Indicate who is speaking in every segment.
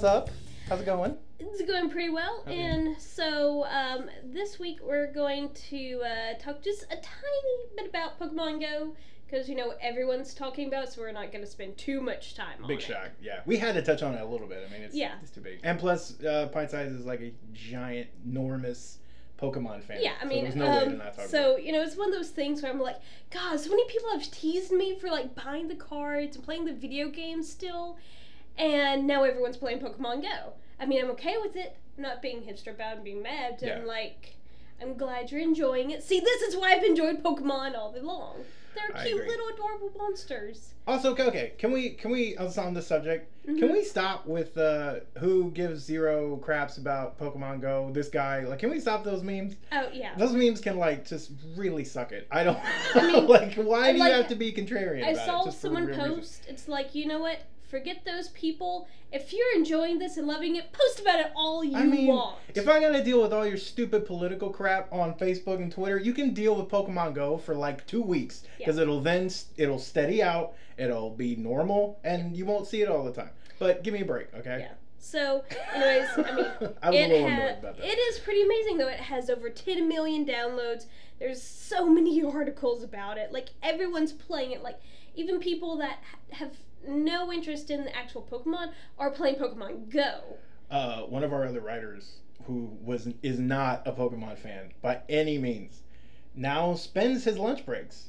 Speaker 1: What's up? How's it going?
Speaker 2: It's going pretty well,
Speaker 1: Okay.
Speaker 2: and so um, this week we're going to uh, talk just a tiny bit about Pokemon Go because you know everyone's talking about, it, so we're not going to spend too much time on
Speaker 1: Big
Speaker 2: it.
Speaker 1: shock. Yeah, we had to touch on it a little bit. I mean, it's
Speaker 2: Yeah.
Speaker 1: it's too big. And plus, uh, Pint Size is like a giant, enormous Pokemon fan.
Speaker 2: Yeah, I mean,
Speaker 1: there's no
Speaker 2: um, so you know, it's one of those things where I'm like, God, so many people have teased me for like buying the cards and playing the video games still, and now everyone's playing Pokemon Go. I mean, I'm okay with it. I'm not being hipster about and being mad.
Speaker 1: Yeah.
Speaker 2: I'm like, I'm glad you're enjoying it. See, this is why I've enjoyed Pokemon all day long. They're
Speaker 1: I
Speaker 2: cute
Speaker 1: agree.
Speaker 2: little adorable monsters.
Speaker 1: Also, okay, okay, can we can we also on this subject? Can
Speaker 2: Mhm.
Speaker 1: we stop with uh, who gives zero craps about Pokemon Go? This guy, like, can we stop those memes?
Speaker 2: Oh yeah.
Speaker 1: Those memes can like just really suck it. I don't
Speaker 2: I mean,
Speaker 1: like. Why do
Speaker 2: like,
Speaker 1: you have to be contrarian?
Speaker 2: I saw someone
Speaker 1: real reason?
Speaker 2: post. It's like you know what? Forget those people. If you're enjoying this and loving it, post about it all you
Speaker 1: I mean,
Speaker 2: want.
Speaker 1: if I gotta deal with all your stupid political crap on Facebook and Twitter, you can deal with Pokemon Go for like two weeks because it'll then it'll steady out, it'll be normal, and you won't see it all the time. But give me a break, okay?
Speaker 2: Yeah. So, anyways, I mean,
Speaker 1: I
Speaker 2: it ha-
Speaker 1: annoyed about that.
Speaker 2: it is pretty amazing though. It has over 10 million downloads. There's so many articles about it. Like everyone's playing it. Like even people that ha- have no interest in the actual Pokemon are playing Pokemon Go.
Speaker 1: uh, one of our other writers who was is not a Pokemon fan by any means, now spends his lunch breaks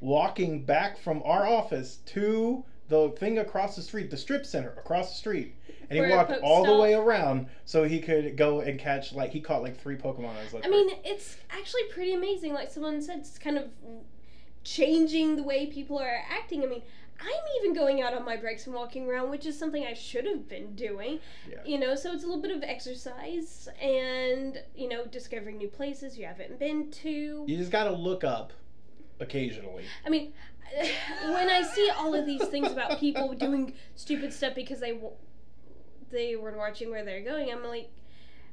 Speaker 1: walking back from our office to the thing across the street, the strip center across the street. And he walked all the way around so he could go and catch like he caught like three Pokemon on his lunch
Speaker 2: I mean, it's actually pretty amazing. Like someone said, it's kind of changing the way people are acting. I mean, I'm even going out on my breaks and walking around, which is something I should have been doing.
Speaker 1: Yeah.
Speaker 2: You know, so it's a little bit of exercise and, you know, discovering new places you haven't been to.
Speaker 1: You just gotta look up occasionally.
Speaker 2: I mean, when I see all of these things about people doing stupid stuff because they w- they were watching where they're going, I'm like,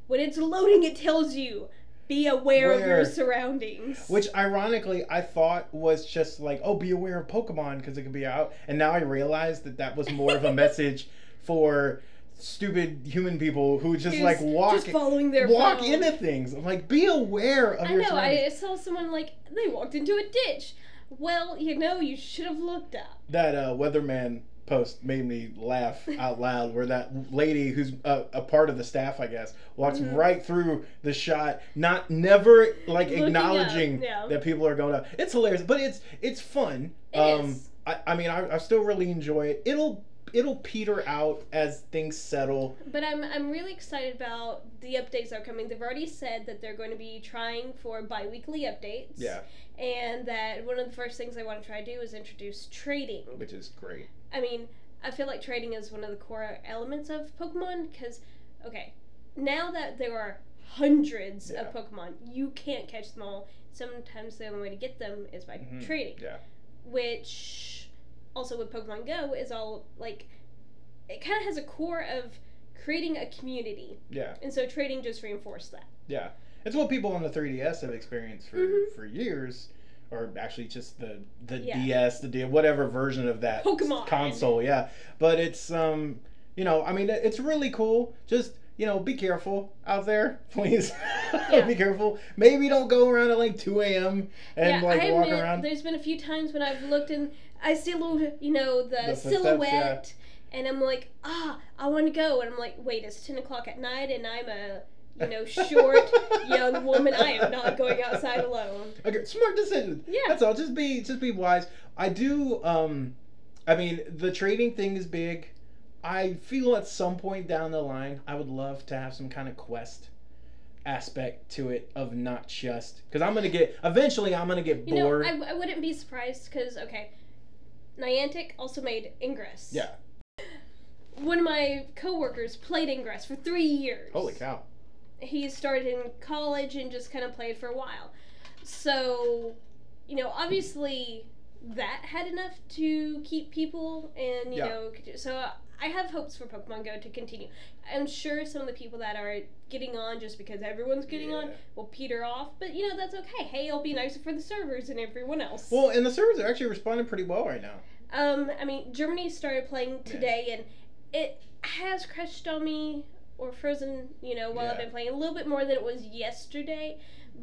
Speaker 2: when it's loading, it tells you be aware of your surroundings.
Speaker 1: Which ironically I thought was just like, oh, be aware of Pokemon because it could be out. And now I realize that that was more of a message for stupid human people who just
Speaker 2: Who's
Speaker 1: like walk
Speaker 2: just following their
Speaker 1: walk
Speaker 2: phone.
Speaker 1: into things. I'm like, be aware of your
Speaker 2: I
Speaker 1: your
Speaker 2: know.
Speaker 1: surroundings.
Speaker 2: I saw someone like they walked into a ditch. Well, you know, you should have looked up.
Speaker 1: That uh, weatherman post made me laugh out loud. Where that lady, who's a, a part of the staff, I guess, walks
Speaker 2: Mhm.
Speaker 1: right through the shot, not never like
Speaker 2: Looking up, yeah.
Speaker 1: that people are going up. It's hilarious, but it's it's fun.
Speaker 2: It
Speaker 1: um,
Speaker 2: is.
Speaker 1: I, I mean, I, I still really enjoy it. It'll it'll peter out as things settle.
Speaker 2: But I'm I'm really excited about the updates that are coming. They've already said that they're going to be trying for bi-weekly updates.
Speaker 1: Yeah,
Speaker 2: And that one of the first things they want to try to do is introduce trading.
Speaker 1: which is great.
Speaker 2: I mean, I feel like trading is one of the core elements of Pokemon because, okay, now that there are hundreds
Speaker 1: Yeah.
Speaker 2: of Pokemon, you can't catch them all. Sometimes the only way to get them is by
Speaker 1: Mhm.
Speaker 2: trading.
Speaker 1: Yeah.
Speaker 2: Which, also with Pokemon Go, is all like, it kind of has a core of creating a community.
Speaker 1: Yeah.
Speaker 2: And so trading just reinforced that.
Speaker 1: Yeah, it's what people on the 3DS have experienced for
Speaker 2: Mhm.
Speaker 1: for years, or actually just the the
Speaker 2: Yeah.
Speaker 1: DS, the D, whatever version of that
Speaker 2: Pokemon.
Speaker 1: console. Yeah, but it's um, you know, I mean, it's really cool. Just you know, be careful out there, please.
Speaker 2: Yeah.
Speaker 1: be careful. Maybe don't go around at like 2 a.m. and
Speaker 2: yeah,
Speaker 1: like
Speaker 2: I
Speaker 1: walk
Speaker 2: admit,
Speaker 1: around.
Speaker 2: there's been a few times when I've looked and I see a little, you know, the,
Speaker 1: The
Speaker 2: silhouette, and I'm like, ah, I want to go, and I'm like, wait, it's ten o'clock at night, and I'm a, you know, short young woman. I am not going outside alone.
Speaker 1: Okay, smart decision.
Speaker 2: Yeah.
Speaker 1: That's all. Just be just be wise. I do um I mean the trading thing is big. I feel at some point down the line I would love to have some kind of quest aspect to it of not just because I'm gonna get eventually I'm gonna get
Speaker 2: You know,
Speaker 1: bored.
Speaker 2: I, I wouldn't be surprised because okay, Niantic also made Ingress.
Speaker 1: Yeah.
Speaker 2: One of my coworkers played Ingress for three years.
Speaker 1: Holy cow!
Speaker 2: He started in college and just kind of played for a while. So, you know, obviously that had enough to keep people and, you
Speaker 1: Yeah.
Speaker 2: know, so I have hopes for Pokemon Go to continue. I'm sure some of the people that are getting on just because everyone's getting on will peter off, but you know, that's okay. Hey, it'll be nicer for the servers and everyone else.
Speaker 1: Well, and the servers are actually responding pretty well right now.
Speaker 2: Um, I mean, Germany started playing today, and it has crashed on me or frozen, you know, while I've been playing a little bit more than it was yesterday,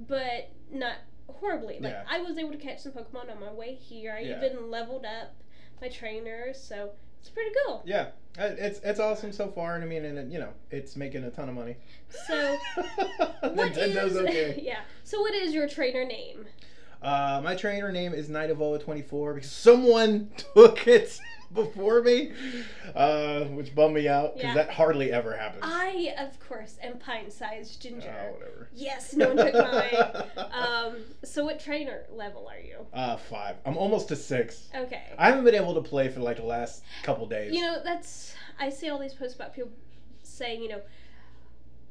Speaker 2: but not horribly. Like
Speaker 1: Yeah.
Speaker 2: I was able to catch some Pokemon on my way here. I
Speaker 1: Yeah.
Speaker 2: even leveled up my trainer, so it's pretty cool.
Speaker 1: Yeah, Uh, it's it's awesome so far, and I mean, and it, you know, it's making a ton of money.
Speaker 2: So what
Speaker 1: Nintendo's
Speaker 2: is
Speaker 1: okay.
Speaker 2: yeah? So what is your trainer name?
Speaker 1: Uh, my trainer name is Knight of Oa 24 because someone took it before me, uh, which bummed me out because
Speaker 2: Yeah.
Speaker 1: that hardly ever happens.
Speaker 2: I, of course, am pint-sized ginger.
Speaker 1: Oh, whatever.
Speaker 2: Yes, no one took mine. Um, so what trainer level are you?
Speaker 1: uh, five. I'm almost to six.
Speaker 2: Okay.
Speaker 1: I haven't been able to play for like the last couple days.
Speaker 2: You know, that's I see all these posts about people saying, you know,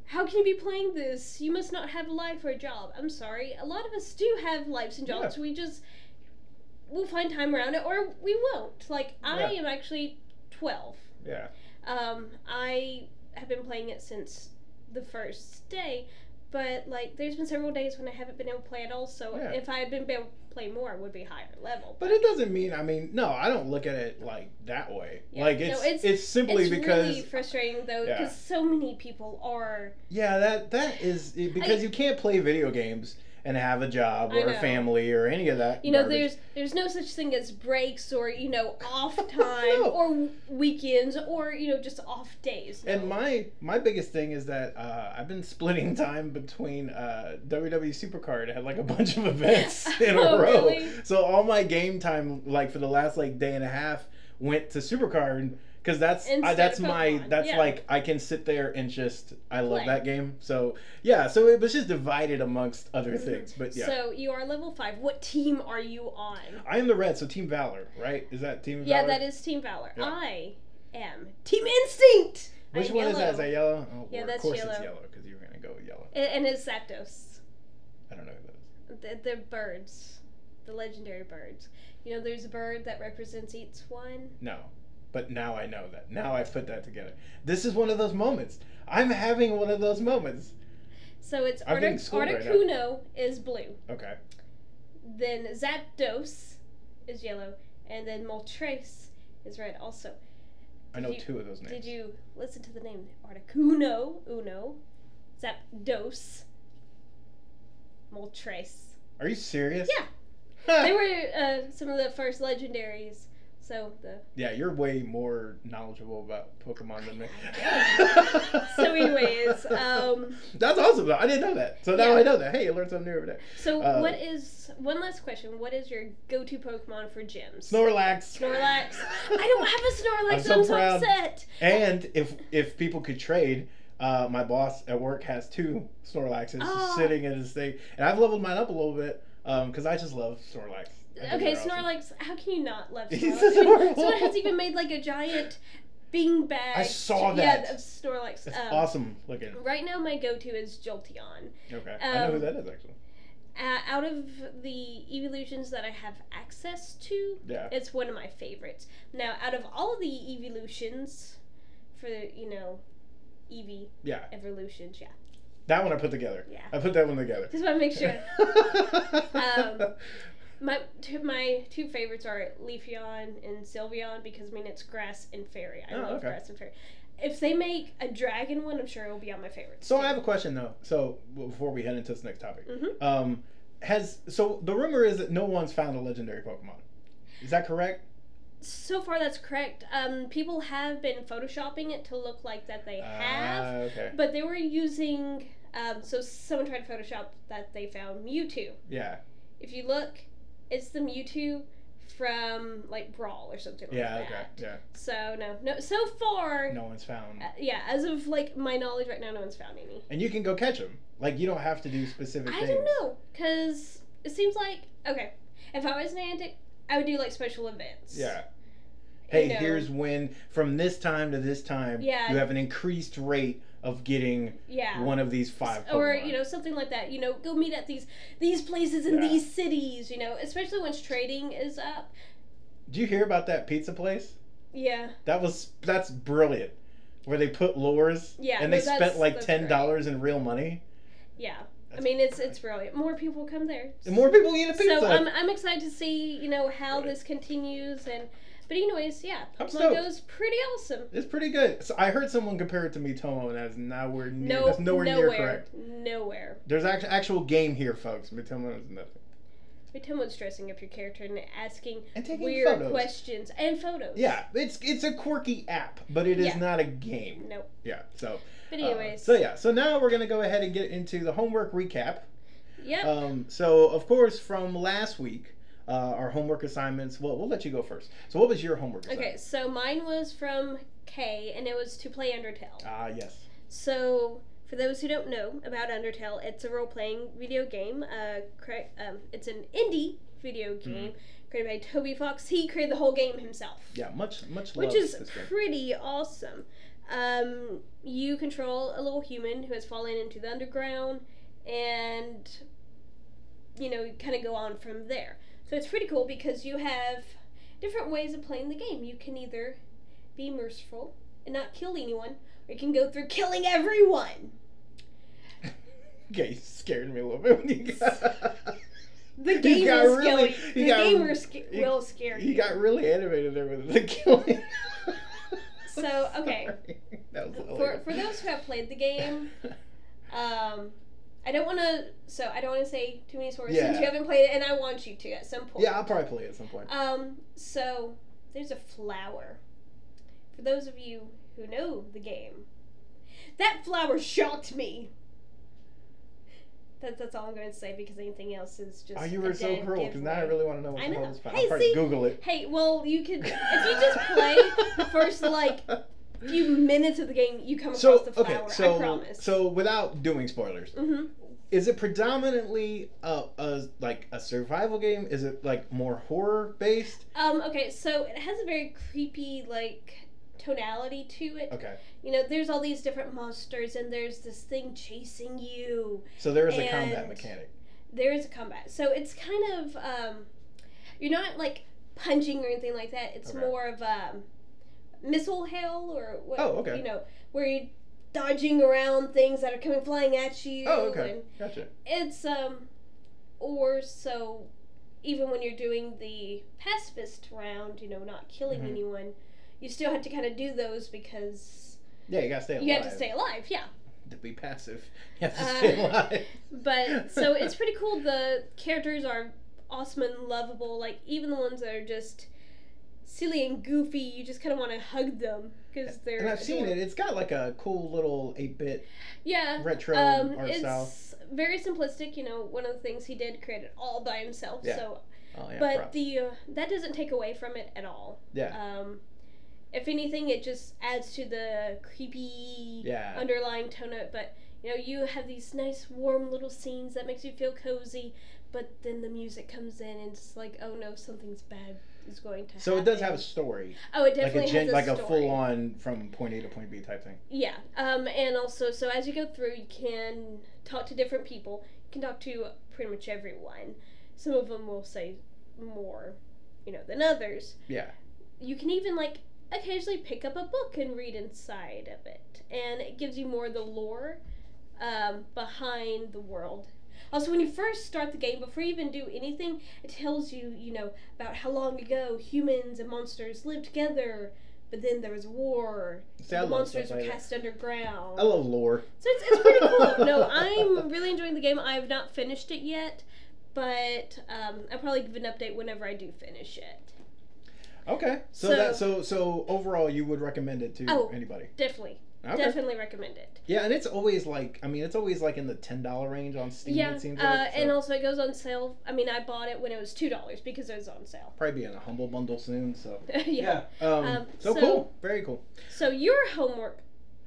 Speaker 2: how can you be playing this? You must not have a life or a job. I'm sorry. A lot of us do have lives and jobs. We just we'll find time around it or we won't. Like I
Speaker 1: Yeah.
Speaker 2: am actually 12.
Speaker 1: yeah.
Speaker 2: Um, I have been playing it since the first day, but like there's been several days when I haven't been able to play at all. So
Speaker 1: Yeah.
Speaker 2: if I had been able to play more, it would be higher level.
Speaker 1: But it doesn't mean. I mean, no, I don't look at it like that way.
Speaker 2: Yeah.
Speaker 1: Like
Speaker 2: No,
Speaker 1: it's,
Speaker 2: it's-
Speaker 1: it's simply
Speaker 2: it's
Speaker 1: because
Speaker 2: really frustrating though,
Speaker 1: Yeah.
Speaker 2: because so many people are.
Speaker 1: yeah, that that is because
Speaker 2: I-
Speaker 1: you can't play video games and have a job or a family or any of that.
Speaker 2: You know,
Speaker 1: garbage.
Speaker 2: there's there's no such thing as breaks or you know off time
Speaker 1: No.
Speaker 2: or weekends or you know just off days.
Speaker 1: And my my biggest thing is that uh, I've been splitting time between uh, WWE Supercard I had like a bunch of events in a
Speaker 2: Oh,
Speaker 1: row.
Speaker 2: really?
Speaker 1: So all my game time, like for the last like day and a half, went to Supercard because that's I, that's my that's
Speaker 2: yeah.
Speaker 1: like I can sit there and just I love
Speaker 2: Play.
Speaker 1: that game. So yeah, so it was just divided amongst other
Speaker 2: Mhm.
Speaker 1: things. But yeah.
Speaker 2: So you are level five. What team are you on?
Speaker 1: I am the red, so Team Valor, right? Is that Team
Speaker 2: Yeah,
Speaker 1: Valor?
Speaker 2: that is Team Valor.
Speaker 1: Yeah.
Speaker 2: I am Team Instinct.
Speaker 1: Which
Speaker 2: I'm
Speaker 1: one is that? Is
Speaker 2: yellow.
Speaker 1: that yellow? Oh,
Speaker 2: Yeah,
Speaker 1: Lord,
Speaker 2: that's
Speaker 1: of course
Speaker 2: yellow.
Speaker 1: it's yellow because you were gonna go with yellow.
Speaker 2: A- And it's Zapdos.
Speaker 1: I don't know who that is.
Speaker 2: They're, they're birds, the legendary birds. You know, there's a bird that represents each one.
Speaker 1: No. But now I know that. Now I've put that together. This is one of those moments. I'm having one of those moments.
Speaker 2: So it's Artic-
Speaker 1: schooled right.
Speaker 2: Articuno is blue.
Speaker 1: Okay.
Speaker 2: Then Zapdos is yellow, and then Moltres is red. Also,
Speaker 1: I know
Speaker 2: you-
Speaker 1: two of those names.
Speaker 2: did you listen to the name Articuno, Uno, Zapdos, Moltres?
Speaker 1: Are you serious?
Speaker 2: Yeah. They were uh, some of the first legendaries. So the
Speaker 1: yeah, you're way more knowledgeable about Pokemon than me.
Speaker 2: so anyways, um,
Speaker 1: That's awesome though. I didn't know that. So now
Speaker 2: Yeah.
Speaker 1: I know that. Hey, you learned something new every day.
Speaker 2: so
Speaker 1: Uh,
Speaker 2: what is one last question? What is your go-to Pokemon for gyms?
Speaker 1: Snorlax.
Speaker 2: Snorlax. I don't have a Snorlax.
Speaker 1: I'm
Speaker 2: I'm
Speaker 1: so
Speaker 2: so,
Speaker 1: proud.
Speaker 2: upset.
Speaker 1: And if if people could trade, uh, my boss at work has two Snorlaxes
Speaker 2: Ah.
Speaker 1: sitting in his thing, and I've leveled mine up a little bit because I just love Snorlax.
Speaker 2: Okay. Snorlax. How can you not love
Speaker 1: He's
Speaker 2: Snorlax? I mean,
Speaker 1: adorable.
Speaker 2: someone has even made like a giant bean bag.
Speaker 1: I saw
Speaker 2: Yeah,
Speaker 1: that.
Speaker 2: of Snorlax.
Speaker 1: It's
Speaker 2: Um,
Speaker 1: awesome looking.
Speaker 2: Right now, my go-to is Jolteon.
Speaker 1: Okay, I know who
Speaker 2: um,
Speaker 1: that is actually.
Speaker 2: Uh, out of the evolutions that I have access to,
Speaker 1: Yeah.
Speaker 2: it's one of my favorites. Now, out of all of the evolutions, for you know, Eevee
Speaker 1: Yeah,
Speaker 2: evolutions, yeah,
Speaker 1: that one I put together.
Speaker 2: yeah.
Speaker 1: I put that one together.
Speaker 2: Just want to make sure. Um, My two, my two favorites are Leafeon and Sylveon because I mean it's grass and fairy. I
Speaker 1: Oh,
Speaker 2: love
Speaker 1: okay.
Speaker 2: grass and fairy. If they make a dragon one, I'm sure it'll be on my favorites.
Speaker 1: so I have a question though. So before we head into this next topic,
Speaker 2: hmm
Speaker 1: um, has so the rumor is that no one's found a legendary Pokemon. Is that correct?
Speaker 2: So far, that's correct. Um, people have been photoshopping it to look like that they have,
Speaker 1: Ah, okay.
Speaker 2: but they were using. Um, so someone tried to Photoshop that they found Mewtwo.
Speaker 1: Yeah.
Speaker 2: If you look, it's the Mewtwo from like Brawl or something like
Speaker 1: Yeah.
Speaker 2: that.
Speaker 1: Okay. Yeah.
Speaker 2: So no, no. So far,
Speaker 1: No one's found.
Speaker 2: uh, yeah. As of like my knowledge right now, no one's found any.
Speaker 1: And you can go catch them. Like you don't have to do specific
Speaker 2: I
Speaker 1: things.
Speaker 2: don't know, cause it seems like okay. If I was Niantic, I would do like special events.
Speaker 1: Yeah. Hey,
Speaker 2: know.
Speaker 1: here's when from this time to this time
Speaker 2: Yeah.
Speaker 1: you have an increased rate of getting
Speaker 2: Yeah.
Speaker 1: one of these five Pokemon.
Speaker 2: or you know something like that. You know, go meet at these these places in
Speaker 1: Yeah.
Speaker 2: these cities. You know, especially once trading is up.
Speaker 1: Do you hear about that pizza place?
Speaker 2: Yeah.
Speaker 1: That was that's brilliant. Where they put lures
Speaker 2: Yeah,
Speaker 1: and
Speaker 2: no,
Speaker 1: they spent like ten dollars in real money.
Speaker 2: Yeah. I mean, it's it's brilliant. More people come there.
Speaker 1: And more people eat a pizza.
Speaker 2: So I'm I'm excited to see you know how
Speaker 1: Right.
Speaker 2: this continues and But anyways, yeah,
Speaker 1: I'm
Speaker 2: Pokemon
Speaker 1: stoked.
Speaker 2: Go is pretty awesome.
Speaker 1: It's pretty good. So I heard someone compare it to Miitomo, and that's nowhere near.
Speaker 2: No,
Speaker 1: that's nowhere,
Speaker 2: nowhere,
Speaker 1: near correct.
Speaker 2: nowhere.
Speaker 1: There's actual actual game here, folks. Miitomo is nothing.
Speaker 2: Miitomo's dressing up your character and asking
Speaker 1: And
Speaker 2: weird
Speaker 1: photos.
Speaker 2: questions and photos.
Speaker 1: Yeah, it's it's a quirky app, but it is
Speaker 2: Yeah.
Speaker 1: not a game.
Speaker 2: Nope.
Speaker 1: Yeah. So.
Speaker 2: But
Speaker 1: uh,
Speaker 2: anyways.
Speaker 1: so yeah. So now we're gonna go ahead and get into the homework recap.
Speaker 2: Yep.
Speaker 1: Um, so of course from last week, uh, our homework assignments. Well, we'll let you go first. So what was your homework assignment?
Speaker 2: okay, so mine was from Kay, and it was to play Undertale.
Speaker 1: Ah yes.
Speaker 2: So, for those who don't know about Undertale, it's a role playing video game. Uh, cre- um, it's an indie video
Speaker 1: Mm-hmm.
Speaker 2: game created by Toby Fox. He created the whole game himself,
Speaker 1: Yeah. Much much
Speaker 2: which is
Speaker 1: game.
Speaker 2: pretty awesome. Um, you control a little human who has fallen into the underground, and you know, you kind of go on from there. So, it's pretty cool because you have different ways of playing the game. You can either be merciful and not kill anyone, or you can go through killing everyone.
Speaker 1: Okay, you scared me a little bit when you got.
Speaker 2: The game will
Speaker 1: really- you.
Speaker 2: The
Speaker 1: got-
Speaker 2: game will sca-
Speaker 1: you-
Speaker 2: will scare you.
Speaker 1: You got really animated there with the killing.
Speaker 2: So, okay.
Speaker 1: That was
Speaker 2: for for those who have played the game, um, I don't want to. So I don't want to say too many spoilers since you haven't played it, and I want you to at some point.
Speaker 1: yeah, I'll probably play it at some point.
Speaker 2: Um. So there's a flower. For those of you who know the game, that flower shocked me. That, that's all I'm going to say because anything else is just.
Speaker 1: Oh, you were so cruel because now I really want to know what the hell about.
Speaker 2: Hey,
Speaker 1: I'll
Speaker 2: see?
Speaker 1: Google it.
Speaker 2: Hey, well, you could if you just play the first like few minutes of the game, you come
Speaker 1: so
Speaker 2: across the flower.
Speaker 1: okay, so
Speaker 2: I promise.
Speaker 1: so without doing spoilers,
Speaker 2: hmm
Speaker 1: is it predominantly a, a like a survival game? Is it like more horror based?
Speaker 2: Um. Okay. So it has a very creepy like tonality to it.
Speaker 1: Okay,
Speaker 2: You know, there's all these different monsters, and there's this thing chasing you.
Speaker 1: so there is a combat mechanic.
Speaker 2: There is a combat, so it's kind of um, you're not like punching or anything like that. It's
Speaker 1: Okay.
Speaker 2: more of um, missile hail or what?
Speaker 1: Oh, okay.
Speaker 2: You know, where you're dodging around things that are coming flying at you.
Speaker 1: Oh, okay,
Speaker 2: And
Speaker 1: gotcha.
Speaker 2: it's um, or so. Even when you're doing the pacifist round, you know, not killing
Speaker 1: Mhm.
Speaker 2: anyone, you still have to kind of do those because
Speaker 1: Yeah, you gotta stay alive.
Speaker 2: you have to stay alive. Yeah.
Speaker 1: To be passive, you have to
Speaker 2: Uh,
Speaker 1: stay alive.
Speaker 2: But so it's pretty cool. The characters are awesome and lovable. Like even the ones that are just silly and goofy, you just kind of want to hug them because they're.
Speaker 1: And I've seen it. It's got like a cool little eight bit
Speaker 2: Yeah.
Speaker 1: retro
Speaker 2: Um,
Speaker 1: art
Speaker 2: it's
Speaker 1: style.
Speaker 2: very simplistic. You know, one of the things he did create it all by himself.
Speaker 1: Yeah.
Speaker 2: So,
Speaker 1: Oh yeah,
Speaker 2: but
Speaker 1: props.
Speaker 2: the uh, that doesn't take away from it at all.
Speaker 1: yeah,
Speaker 2: Um, if anything, it just adds to the creepy
Speaker 1: yeah.
Speaker 2: underlying tone of it. But you know, you have these nice, warm little scenes that makes you feel cozy. But then the music comes in, and it's like, oh no, something's bad is going to
Speaker 1: so it does have a story,
Speaker 2: Oh, it
Speaker 1: like
Speaker 2: definitely
Speaker 1: a gen-
Speaker 2: has a
Speaker 1: like a full on from point A to point B type thing.
Speaker 2: Yeah. Um, and also, so as you go through, you can talk to different people. You can talk to pretty much everyone. Some of them will say more, you know, than others.
Speaker 1: Yeah.
Speaker 2: You can even like occasionally pick up a book and read inside of it, and it gives you more of the lore um, behind the world. Also, when you first start the game, before you even do anything, it tells you, you know, about how long ago humans and monsters lived together, but then there was war.
Speaker 1: See,
Speaker 2: the monsters were
Speaker 1: like
Speaker 2: cast underground.
Speaker 1: I love lore.
Speaker 2: So it's, it's pretty cool. No, I'm really enjoying the game. I have not finished it yet, but um, I'll probably give an update whenever I do finish it.
Speaker 1: Okay. So,
Speaker 2: So-
Speaker 1: that so so overall, you would recommend it to
Speaker 2: Oh.
Speaker 1: anybody.
Speaker 2: Definitely,
Speaker 1: Okay.
Speaker 2: definitely recommend it.
Speaker 1: Yeah, and it's always like I mean, it's always like in the ten dollar range on Steam.
Speaker 2: yeah,
Speaker 1: it seems
Speaker 2: uh,
Speaker 1: like.
Speaker 2: and also it goes on sale. I mean, I bought it when it was two dollars because it was on sale.
Speaker 1: probably be in a humble bundle soon. So
Speaker 2: yeah.
Speaker 1: Um,
Speaker 2: Um,
Speaker 1: so,
Speaker 2: so-
Speaker 1: cool. Very cool.
Speaker 2: So your homework,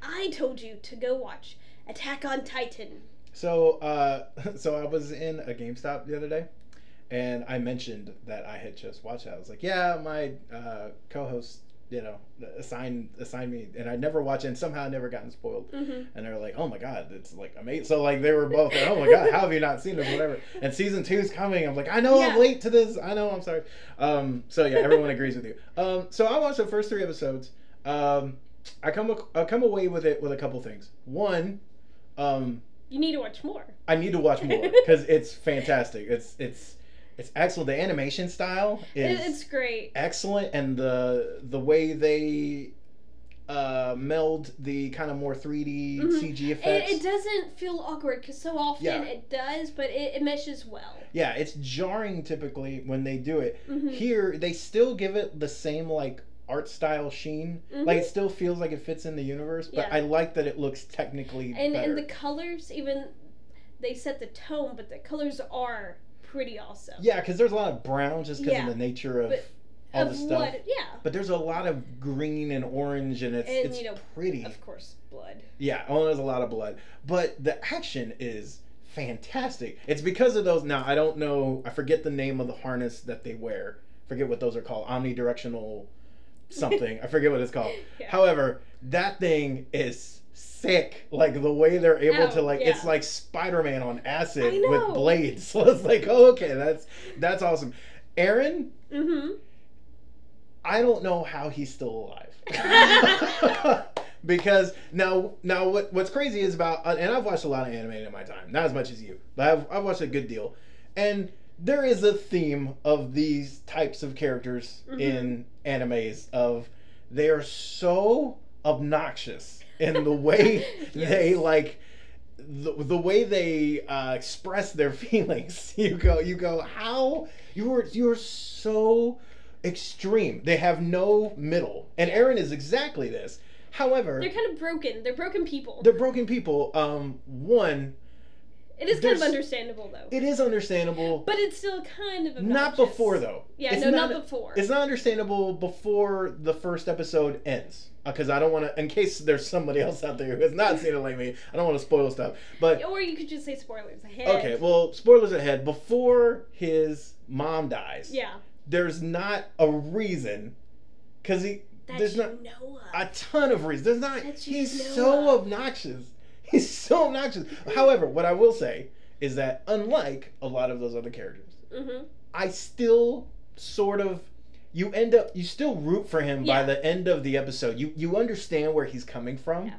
Speaker 2: I told you to go watch Attack on Titan.
Speaker 1: So uh, so I was in a GameStop the other day, and I mentioned that I had just watched it. I was like, yeah, my uh, co-host, you know, assign assigned me, and I never watched it, and somehow I never gotten spoiled.
Speaker 2: Mm-hmm.
Speaker 1: And they were like, "Oh my god, it's like amazing!" So like they were both like, "Oh my god, how have you not seen this?" Whatever. And season two's coming. I'm like, "I know I'm late to this. I know I'm sorry." Um, so yeah, everyone agrees with you. Um, so I watched the first three episodes. Um, I come I come away with it with a couple things. One, um,
Speaker 2: You need to watch more.
Speaker 1: I need to watch more because it's fantastic. It's it's It's excellent. The animation style
Speaker 2: It,
Speaker 1: is
Speaker 2: it's great.
Speaker 1: excellent, and the the way they uh, meld the kind of more 3D
Speaker 2: Mhm.
Speaker 1: CG
Speaker 2: It,
Speaker 1: effects.
Speaker 2: it doesn't feel awkward because so often
Speaker 1: Yeah.
Speaker 2: it does, but it, it meshes well.
Speaker 1: yeah, it's jarring typically when they do it.
Speaker 2: Mhm.
Speaker 1: Here, they still give it the same like art style sheen.
Speaker 2: Mhm.
Speaker 1: Like it still feels like it fits in the universe, but
Speaker 2: Yeah.
Speaker 1: I like that it looks technically
Speaker 2: and
Speaker 1: better.
Speaker 2: and the colors even they set the tone, but the colors are pretty awesome.
Speaker 1: yeah, because there's a lot of brown just because
Speaker 2: Yeah.
Speaker 1: of the nature of
Speaker 2: But
Speaker 1: all
Speaker 2: of
Speaker 1: the stuff.
Speaker 2: what? Yeah,
Speaker 1: But there's a lot of green and orange, and it's
Speaker 2: And,
Speaker 1: it's
Speaker 2: you know,
Speaker 1: pretty.
Speaker 2: of course, blood.
Speaker 1: Yeah, oh, there's a lot of blood, but the action is fantastic. It's because of those. Now I don't know. I forget the name of the harness that they wear. Forget what those are called. Omnidirectional something. I forget what it's called.
Speaker 2: Yeah.
Speaker 1: However, that thing is sick. Like the way they're able to
Speaker 2: Oh,
Speaker 1: like
Speaker 2: yeah.
Speaker 1: it's like Spider-Man on acid with blades. So it's like, oh, okay, that's that's awesome. Eren,
Speaker 2: Mm-hmm.
Speaker 1: I don't know how he's still alive. because now, now what what's crazy is about, uh, and I've watched a lot of anime in my time, not as much as you, but I've I've watched a good deal, and there is a theme of these types of characters
Speaker 2: Mhm.
Speaker 1: in animes of they are so obnoxious in the way
Speaker 2: Yes.
Speaker 1: they like the, the way they uh, express their feelings you go you go how you are you're so extreme they have no middle and Eren is exactly this however
Speaker 2: They're kind of broken. They're broken people.
Speaker 1: they're broken people um one
Speaker 2: it is kind of understandable though.
Speaker 1: it is understandable
Speaker 2: but it's still kind of
Speaker 1: not before though
Speaker 2: Yeah,
Speaker 1: It's
Speaker 2: no, not, before.
Speaker 1: it's not understandable before the first episode ends uh, because i don't want to in case there's somebody else out there who has not seen it like me i don't want to spoil stuff but
Speaker 2: or you could just say spoilers ahead.
Speaker 1: Okay, well, spoilers ahead. Before his mom dies,
Speaker 2: Yeah.
Speaker 1: there's not a reason, because he
Speaker 2: That
Speaker 1: there's
Speaker 2: you
Speaker 1: not
Speaker 2: know of.
Speaker 1: a ton of reasons. There's not. He's so
Speaker 2: of.
Speaker 1: obnoxious. He's so obnoxious. However, what I will say is that unlike a lot of those other characters,
Speaker 2: mm-hmm.
Speaker 1: I still sort of. You end up. You still root for him by the end of the episode. You you understand where he's coming from.
Speaker 2: Yeah.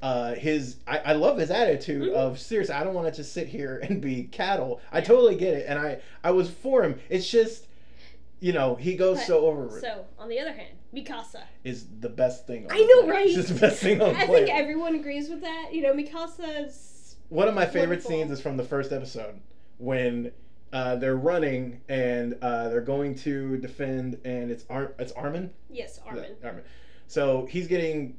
Speaker 1: Uh, his I, I love his attitude
Speaker 2: Mhm.
Speaker 1: of seriously I don't want to just sit here and be cattle. I
Speaker 2: Yeah.
Speaker 1: totally get it, and I I was for him. It's just, you know, he goes
Speaker 2: But-
Speaker 1: so over.
Speaker 2: So, on the other hand, Mikasa.
Speaker 1: is the best thing. on
Speaker 2: I know,
Speaker 1: planet.
Speaker 2: right?
Speaker 1: It's the best thing on the
Speaker 2: I
Speaker 1: planet.
Speaker 2: think everyone agrees with that. You know, Mikasa's.
Speaker 1: One of my favorite
Speaker 2: Wonderful.
Speaker 1: scenes is from the first episode when uh, they're running and uh, they're going to defend, and it's Ar- it's Armin.
Speaker 2: Yes, Armin.
Speaker 1: Yeah, Armin. So he's getting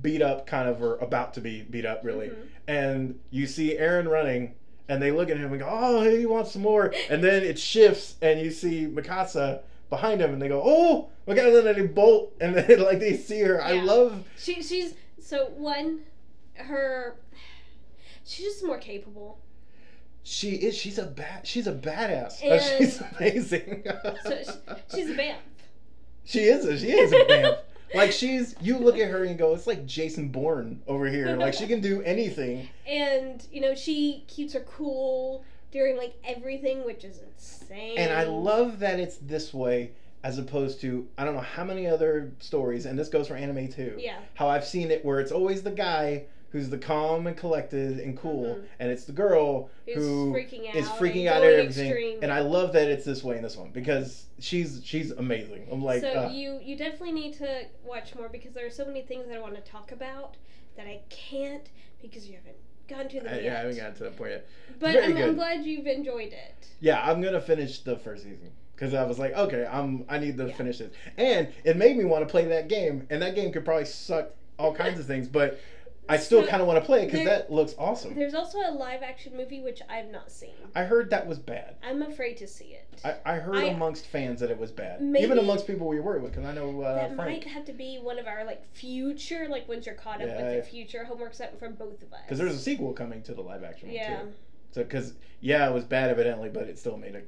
Speaker 1: beat up, kind of, or about to be beat up, really.
Speaker 2: Mhm.
Speaker 1: And you see Eren running, and they look at him and go, "Oh, he wants some more." And then it shifts, and you see Mikasa behind him, and they go, "Oh, Mikasa!" And then they bolt, and then like they see her. I love.
Speaker 2: She, she's. So, one, her. She's just more capable.
Speaker 1: She is. She's a bad. She's a badass.
Speaker 2: And-
Speaker 1: she's amazing.
Speaker 2: So, she, she's a vamp.
Speaker 1: she is. A, she is a vamp. Like she's. You look at her and go, "It's like Jason Bourne over here. Like she can do anything."
Speaker 2: And, you know, she keeps her cool during, like, everything, which is insane.
Speaker 1: And I love that it's this way as opposed to I don't know how many other stories, and this goes for anime too.
Speaker 2: Yeah.
Speaker 1: How I've seen it where it's always the guy who's the calm and collected and cool,
Speaker 2: Mhm.
Speaker 1: and it's the girl
Speaker 2: Who's
Speaker 1: who
Speaker 2: freaking out.
Speaker 1: is freaking out at everything.
Speaker 2: extreme.
Speaker 1: And I love that it's this way in this one because she's she's amazing. I'm like,
Speaker 2: so
Speaker 1: uh,
Speaker 2: you you definitely need to watch more because there are so many things that I want to talk about that I can't because you haven't gone to them
Speaker 1: I,
Speaker 2: yet.
Speaker 1: I haven't gotten to that point yet.
Speaker 2: but I'm, I'm glad you've enjoyed it.
Speaker 1: Yeah, I'm gonna finish the first season because I was like, okay, I'm I need to
Speaker 2: Yeah.
Speaker 1: finish it, and it made me want to play that game, and that game could probably suck all kinds of things, but I still
Speaker 2: So,
Speaker 1: kind of want to play it because that looks awesome.
Speaker 2: There's also a live action movie which I've not seen.
Speaker 1: I heard that was bad.
Speaker 2: I'm afraid to see it.
Speaker 1: I, I heard
Speaker 2: I-
Speaker 1: amongst fans that it was bad,
Speaker 2: Maybe-
Speaker 1: even amongst people we work with, because I know uh,
Speaker 2: that
Speaker 1: Frank.
Speaker 2: might have to be one of our like future, like once you're caught up
Speaker 1: Yeah,
Speaker 2: with your future homework set from both of us.
Speaker 1: Because there's a sequel coming to the live action one
Speaker 2: yeah,
Speaker 1: too. So, because yeah, it was bad evidently, but it still made a.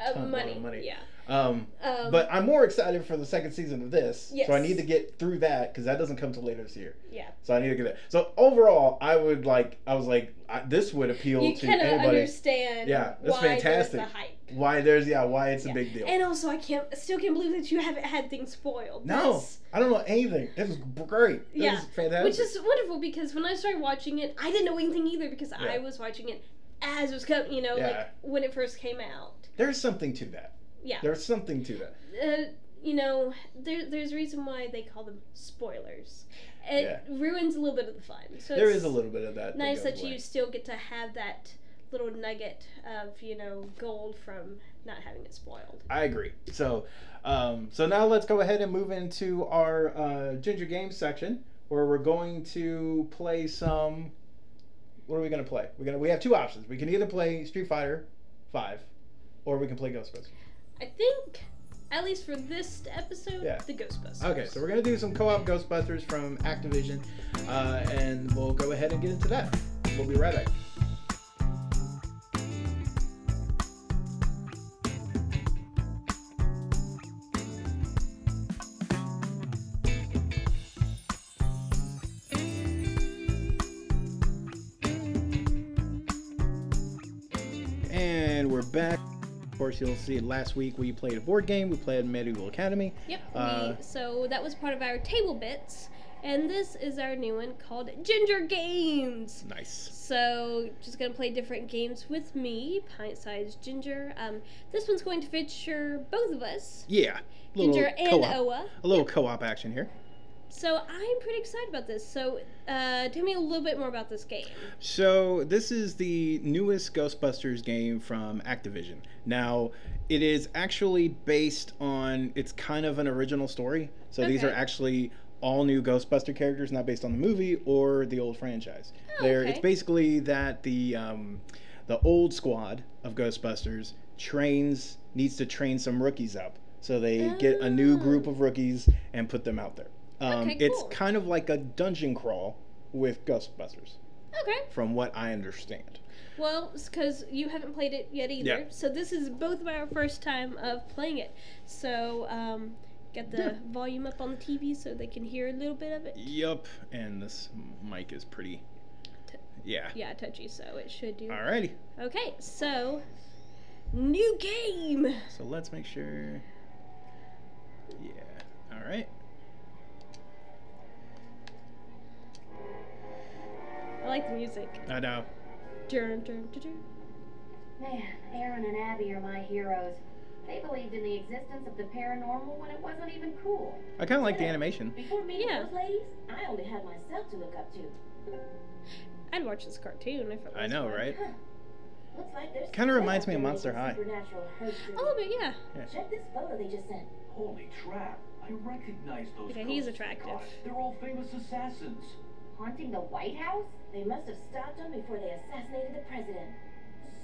Speaker 2: uh, money.
Speaker 1: money.
Speaker 2: Yeah,
Speaker 1: Um,
Speaker 2: um,
Speaker 1: but I'm more excited for the second season of this, so I need to get through that because that doesn't come till later this year.
Speaker 2: yeah,
Speaker 1: So I need to get that. So overall, I would like. I was like, I, this would appeal
Speaker 2: you
Speaker 1: to anybody.
Speaker 2: understand.
Speaker 1: Yeah, that's
Speaker 2: why
Speaker 1: fantastic.
Speaker 2: There's the hype.
Speaker 1: Why there's yeah, why it's
Speaker 2: Yeah.
Speaker 1: a big deal.
Speaker 2: And also, I can't, still can't believe that you haven't had things spoiled.
Speaker 1: no,
Speaker 2: That's-
Speaker 1: I don't know anything. It was great. It
Speaker 2: Yeah,
Speaker 1: was fantastic.
Speaker 2: Which is wonderful because when I started watching it, I didn't know anything either because I was watching it as it was coming, you know,
Speaker 1: Yeah.
Speaker 2: like when it first came out.
Speaker 1: There's something to that.
Speaker 2: Yeah.
Speaker 1: There's something to that.
Speaker 2: Uh, you know, there, there's a reason why they call them spoilers. It
Speaker 1: Yeah.
Speaker 2: ruins a little bit of the fun. So
Speaker 1: There is a little bit of that.
Speaker 2: nice
Speaker 1: goes
Speaker 2: that you still get to have that little nugget of you know gold from not having it spoiled.
Speaker 1: I agree. So, um, so now let's go ahead and move into our uh, Ginger Games section, where we're going to play some. What are we going to play? We're gonna. We have two options. We can either play Street Fighter Five, or we can play Ghostbusters.
Speaker 2: I think, at least for this episode,
Speaker 1: Yeah.
Speaker 2: the Ghostbusters.
Speaker 1: Okay, so we're gonna do some co-op Ghostbusters from Activision, uh, and we'll go ahead and get into that. We'll be right back. And we're back. Of course, you'll see it last week we played a board game. We played Medieval Academy.
Speaker 2: Yep.
Speaker 1: Uh,
Speaker 2: we, so that was part of our table bits, and this is our new one called Ginger Games.
Speaker 1: Nice.
Speaker 2: So just gonna play different games with me, pint-sized Ginger. Um, this one's going to feature both of us,
Speaker 1: Yeah.
Speaker 2: Ginger and
Speaker 1: co-op.
Speaker 2: Oa.
Speaker 1: A little co-op action here.
Speaker 2: So I'm pretty excited about this. So uh, tell me a little bit more about this game.
Speaker 1: So this is the newest Ghostbusters game from Activision. Now, it is actually based on it's kind of an original story. So these are actually all new Ghostbuster characters, not based on the movie or the old franchise.
Speaker 2: Oh,
Speaker 1: There,
Speaker 2: okay.
Speaker 1: it's basically that the um, the old squad of Ghostbusters trains needs to train some rookies up. So they get a new
Speaker 2: Oh.
Speaker 1: group of rookies and put them out there. Um,
Speaker 2: Okay,
Speaker 1: It's kind of like a dungeon crawl with Ghostbusters
Speaker 2: Okay.
Speaker 1: from what I understand.
Speaker 2: Well, because you haven't played it yet either.
Speaker 1: Yeah.
Speaker 2: So this is both of our first time of playing it. So um, get the
Speaker 1: Yeah.
Speaker 2: volume up on the TV so they can hear a little bit of it.
Speaker 1: Yup, and this mic is pretty.
Speaker 2: T-
Speaker 1: Yeah.
Speaker 2: Yeah, touchy, so it should do.
Speaker 1: Alrighty,
Speaker 2: Okay, so new game.
Speaker 1: so let's make sure. Yeah. All right.
Speaker 2: I like the music.
Speaker 1: I know.
Speaker 2: Dun, dun, dun, dun.
Speaker 3: Man, Erin and Abby are my heroes. They believed in the existence of the paranormal when it wasn't even cool.
Speaker 1: I kind of like the animation.
Speaker 3: Before meeting
Speaker 2: Yeah.
Speaker 3: those ladies, I only had myself to look up to.
Speaker 2: I'd watch this cartoon if it was.
Speaker 1: I know,
Speaker 2: one.
Speaker 1: right?
Speaker 3: Huh. Looks like there's
Speaker 1: Kinda reminds me of Monster
Speaker 3: there
Speaker 1: High.
Speaker 3: with supernatural history.
Speaker 2: A little bit, yeah.
Speaker 3: Check this photo they just sent.
Speaker 4: Holy crap! I recognize those.
Speaker 2: Okay, he's attractive.
Speaker 4: God, They're all famous assassins.
Speaker 3: Haunting the White House? They must have stopped them before they assassinated the president.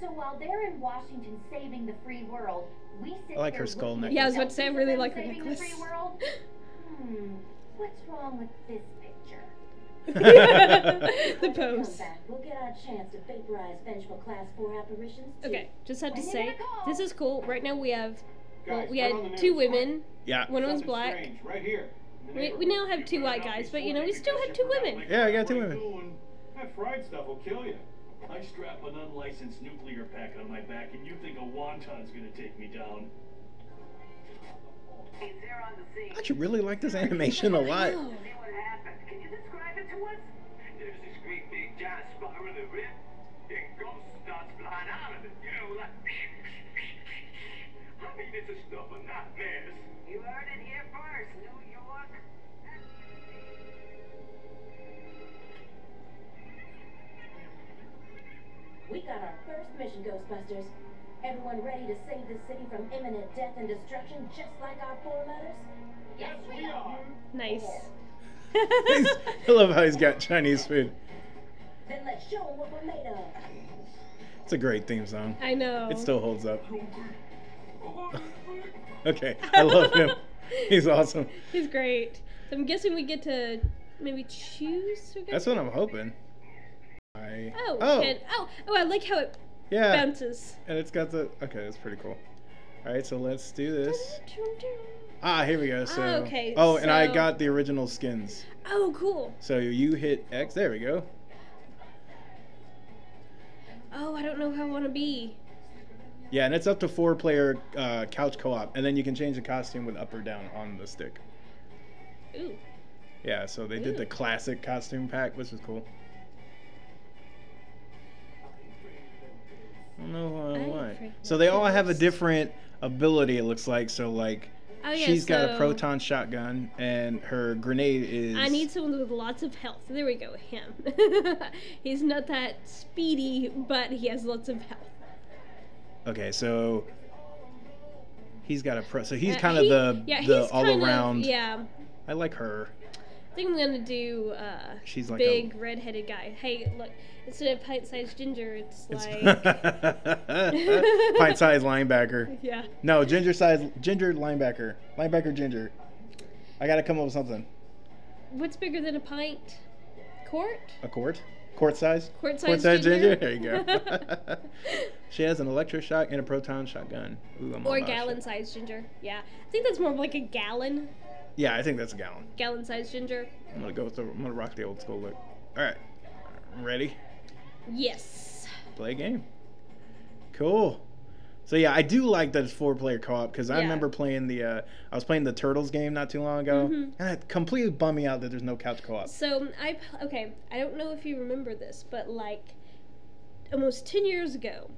Speaker 3: So while they're in Washington saving the free world, we sit
Speaker 1: I like
Speaker 3: here
Speaker 1: her skull
Speaker 3: looking
Speaker 1: necklace.
Speaker 2: Yeah, I was about to say, I really
Speaker 3: them
Speaker 2: like her necklace.
Speaker 3: The free world? Hmm, what's wrong with this picture?
Speaker 2: the
Speaker 3: When
Speaker 2: pose.
Speaker 3: Come back, we'll get our chance to vaporize vengeful class 4 apparitions too.
Speaker 2: Okay, just had to
Speaker 3: When
Speaker 2: say, this is cool. Right now we have, well,
Speaker 5: Guys,
Speaker 2: we had two women.
Speaker 1: Yeah.
Speaker 2: One was black.
Speaker 5: strange, right here. In the
Speaker 2: We, we now have two white guys, but you know, we still have two women.
Speaker 1: Yeah, I got two women.
Speaker 5: That fried stuff will kill you.
Speaker 4: I strap an unlicensed nuclear pack on my back, and you think a wonton's gonna take me down?
Speaker 6: He's there on the scene.
Speaker 1: I actually really like this animation a lot.
Speaker 3: We got our first mission, Ghostbusters. Everyone ready to save the city from imminent death and destruction, just like our foremothers?
Speaker 5: Yes, we are.
Speaker 2: Nice.
Speaker 1: I love how he's got Chinese food.
Speaker 3: Then let's show them what we're made of.
Speaker 1: It's a great theme song.
Speaker 2: I know.
Speaker 1: It still holds up. Okay, I love him. He's awesome.
Speaker 2: He's great. So I'm guessing we get to maybe choose. who gets
Speaker 1: That's what I'm hoping. I.
Speaker 2: Oh,
Speaker 1: Oh.
Speaker 2: and, oh, oh! I like how it
Speaker 1: Yeah.
Speaker 2: bounces.
Speaker 1: And it's got the. Okay, that's pretty cool. All right, so let's do this. Ah, here we go. So.
Speaker 2: Ah, okay,
Speaker 1: Oh, and I got the original skins.
Speaker 2: Oh, cool.
Speaker 1: So you hit X. There we go.
Speaker 2: Oh, I don't know how I want to be.
Speaker 1: Yeah, and it's up to four player uh, couch co op, and then you can change the costume with up or down on the stick.
Speaker 2: Ooh.
Speaker 1: Yeah, so they did the classic costume pack, which is cool. I don't know why. So they all have a different ability. It looks like so. Like
Speaker 2: Oh yeah.
Speaker 1: she's got a proton shotgun, and her grenade is.
Speaker 2: I need someone with lots of health. There we go. Him. He's not that speedy, but he has lots of health.
Speaker 1: Okay, so he's got a pro. So he's
Speaker 2: Uh,
Speaker 1: kind of
Speaker 2: he-
Speaker 1: the
Speaker 2: yeah,
Speaker 1: the
Speaker 2: he's
Speaker 1: all
Speaker 2: kind of-
Speaker 1: around.
Speaker 2: Yeah.
Speaker 1: I like her.
Speaker 2: I think I'm gonna do uh,
Speaker 1: She's like
Speaker 2: big red-headed guy. Hey, look! Instead of pint-sized ginger, it's.
Speaker 1: It's
Speaker 2: like
Speaker 1: pint sized linebacker.
Speaker 2: yeah.
Speaker 1: No, ginger-sized ginger linebacker. Linebacker ginger. I gotta come up with something.
Speaker 2: What's bigger than a pint? Quart?
Speaker 1: A quart? Quart size?
Speaker 2: Quart
Speaker 1: Quart
Speaker 2: size
Speaker 1: size ginger?
Speaker 2: ginger?
Speaker 1: There you go. she has an electric shock and a proton shotgun. Ooh, I'm
Speaker 2: Or gallon sized ginger. Yeah. I think that's more of like a gallon.
Speaker 1: Yeah, I think that's a gallon.
Speaker 2: Gallon sized ginger.
Speaker 1: I'm gonna go with the. I'm gonna rock the old school look. All right, ready?
Speaker 2: Yes.
Speaker 1: Play a game. Cool. So yeah, I do like that it's four player co op because I
Speaker 2: Yeah.
Speaker 1: remember playing the. Uh, I was playing the Turtles game not too long ago,
Speaker 2: Mhm.
Speaker 1: and it completely bummed me out that there's no couch co op.
Speaker 2: So I okay. I don't know if you remember this, but like almost ten years ago,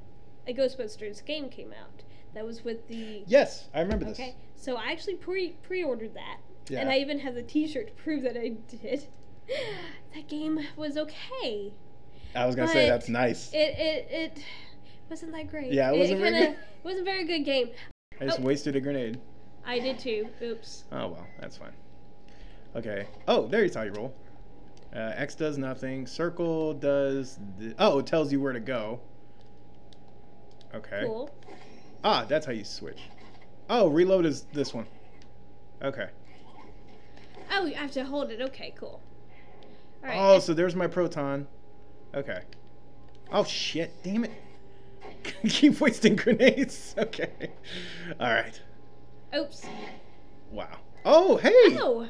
Speaker 2: a Ghostbusters game came out. That was with the.
Speaker 1: Yes, I remember this.
Speaker 2: Okay. So I actually pre pre ordered that,
Speaker 1: Yeah.
Speaker 2: and I even have the T-shirt to prove that I did. That game was okay.
Speaker 1: I was gonna say that's nice.
Speaker 2: It it it wasn't that great.
Speaker 1: Yeah, it wasn't very
Speaker 2: kinda,
Speaker 1: good.
Speaker 2: It wasn't a very good game.
Speaker 1: I just
Speaker 2: oh.
Speaker 1: wasted a grenade.
Speaker 2: I did too. Oops.
Speaker 1: Oh well, that's fine. Okay. Oh, there you how you roll. Uh, X does nothing. Circle does. The, oh, it tells you where to go. Okay.
Speaker 2: Cool.
Speaker 1: Ah, that's how you switch. Oh, reload is this one. Okay.
Speaker 2: Oh, you have to hold it. Okay, cool. All right.
Speaker 1: Oh, so there's my proton. Okay. Oh shit! Damn it! Keep wasting grenades. Okay. All right.
Speaker 2: Oops.
Speaker 1: Wow. Oh hey.
Speaker 2: Oh,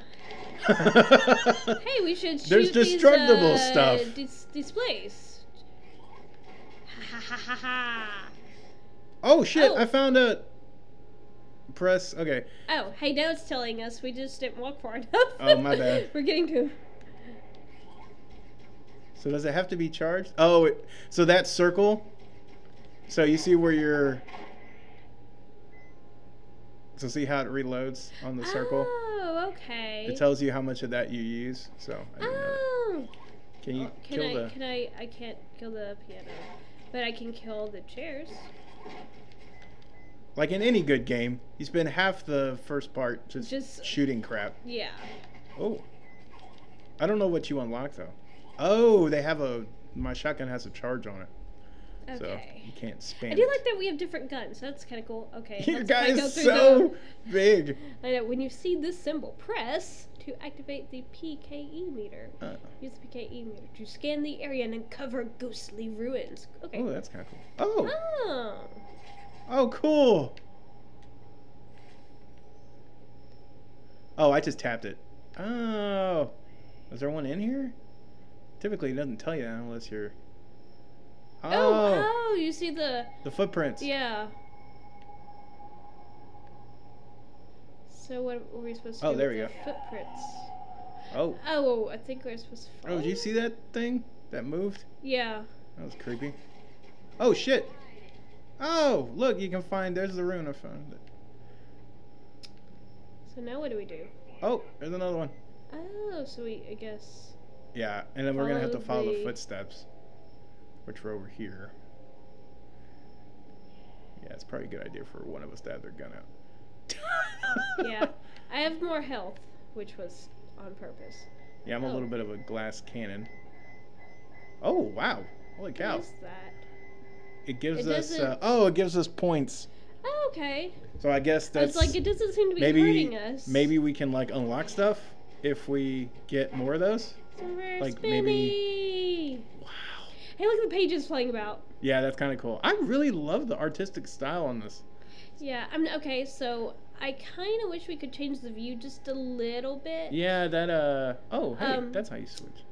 Speaker 2: hey, we should shoot
Speaker 1: There's
Speaker 2: these,
Speaker 1: destructible
Speaker 2: uh,
Speaker 1: stuff.
Speaker 2: Dis- displays. Ha ha ha ha ha.
Speaker 1: oh shit!
Speaker 2: Oh.
Speaker 1: I found a. Press. Okay.
Speaker 2: Oh, hey, now it's telling us we just didn't walk far enough.
Speaker 1: Oh, my bad.
Speaker 2: We're getting to.
Speaker 1: So does it have to be charged? Oh, it, so that circle. So you see where you're. So see how it reloads on the circle.
Speaker 2: Oh, okay.
Speaker 1: It tells you how much of that you use. So I.
Speaker 2: Oh.
Speaker 1: can you oh,
Speaker 2: Can
Speaker 1: kill
Speaker 2: I?
Speaker 1: the?
Speaker 2: Can I? I can't kill the piano, but I can kill the chairs.
Speaker 1: Like in any good game, you spend half the first part just,
Speaker 2: Just-
Speaker 1: shooting crap.
Speaker 2: Yeah.
Speaker 1: Oh. I don't know what you unlock though. Oh, they have a. My shotgun has a charge on it, so you can't spam.
Speaker 2: I do
Speaker 1: it.
Speaker 2: like that we have different guns. That's kind of cool. Okay.
Speaker 1: Your guy is so big.
Speaker 2: I know. When you see this symbol, press to activate the PKE meter.
Speaker 1: Uh,
Speaker 2: Use the PKE meter to scan the area and uncover ghostly runes. Okay.
Speaker 1: oh, that's kind of cool. Oh,
Speaker 2: Oh.
Speaker 1: oh, cool. Oh, I just tapped it. Oh, is there one in here? Typically, it doesn't tell you that unless you're.
Speaker 2: Oh.
Speaker 1: Oh,
Speaker 2: Oh, you see the
Speaker 1: the footprints.
Speaker 2: yeah. So what were we supposed to
Speaker 1: Oh,
Speaker 2: do
Speaker 1: Oh,
Speaker 2: there
Speaker 1: we
Speaker 2: the
Speaker 1: go.
Speaker 2: footprints?
Speaker 1: Oh,
Speaker 2: Oh, I think we're supposed to.
Speaker 1: oh, did you see that thing that moved?
Speaker 2: Yeah.
Speaker 1: That was creepy. Oh shit! Oh, look, you can find. There's the rune. I found it.
Speaker 2: So now what do we do?
Speaker 1: Oh, there's another one.
Speaker 2: Oh, so we I guess.
Speaker 1: Yeah, and then we're gonna have to
Speaker 2: Follow
Speaker 1: follow the
Speaker 2: the-
Speaker 1: footsteps, which were over here. Yeah, it's probably a good idea for one of us to have their gun out.
Speaker 2: Yeah. I have more health, which was on purpose.
Speaker 1: Yeah, I'm a
Speaker 2: Oh.
Speaker 1: little bit of a glass cannon. Oh wow! Holy cow!
Speaker 2: What is that?
Speaker 1: It gives
Speaker 2: It
Speaker 1: us. Uh, oh, it gives us points.
Speaker 2: Oh, okay.
Speaker 1: So I guess that's
Speaker 2: like, it doesn't seem to be
Speaker 1: maybe
Speaker 2: hurting us.
Speaker 1: maybe we can like unlock stuff if we get more of those.
Speaker 2: So
Speaker 1: like, maybe- Wow.
Speaker 2: Hey, look at the pages playing about.
Speaker 1: Yeah, that's kind of cool. I really love the artistic style on this.
Speaker 2: Yeah, I'm okay. So I kind of wish we could change the view just a little bit.
Speaker 1: Yeah, that uh oh hey,
Speaker 2: Um,
Speaker 1: that's how you switch.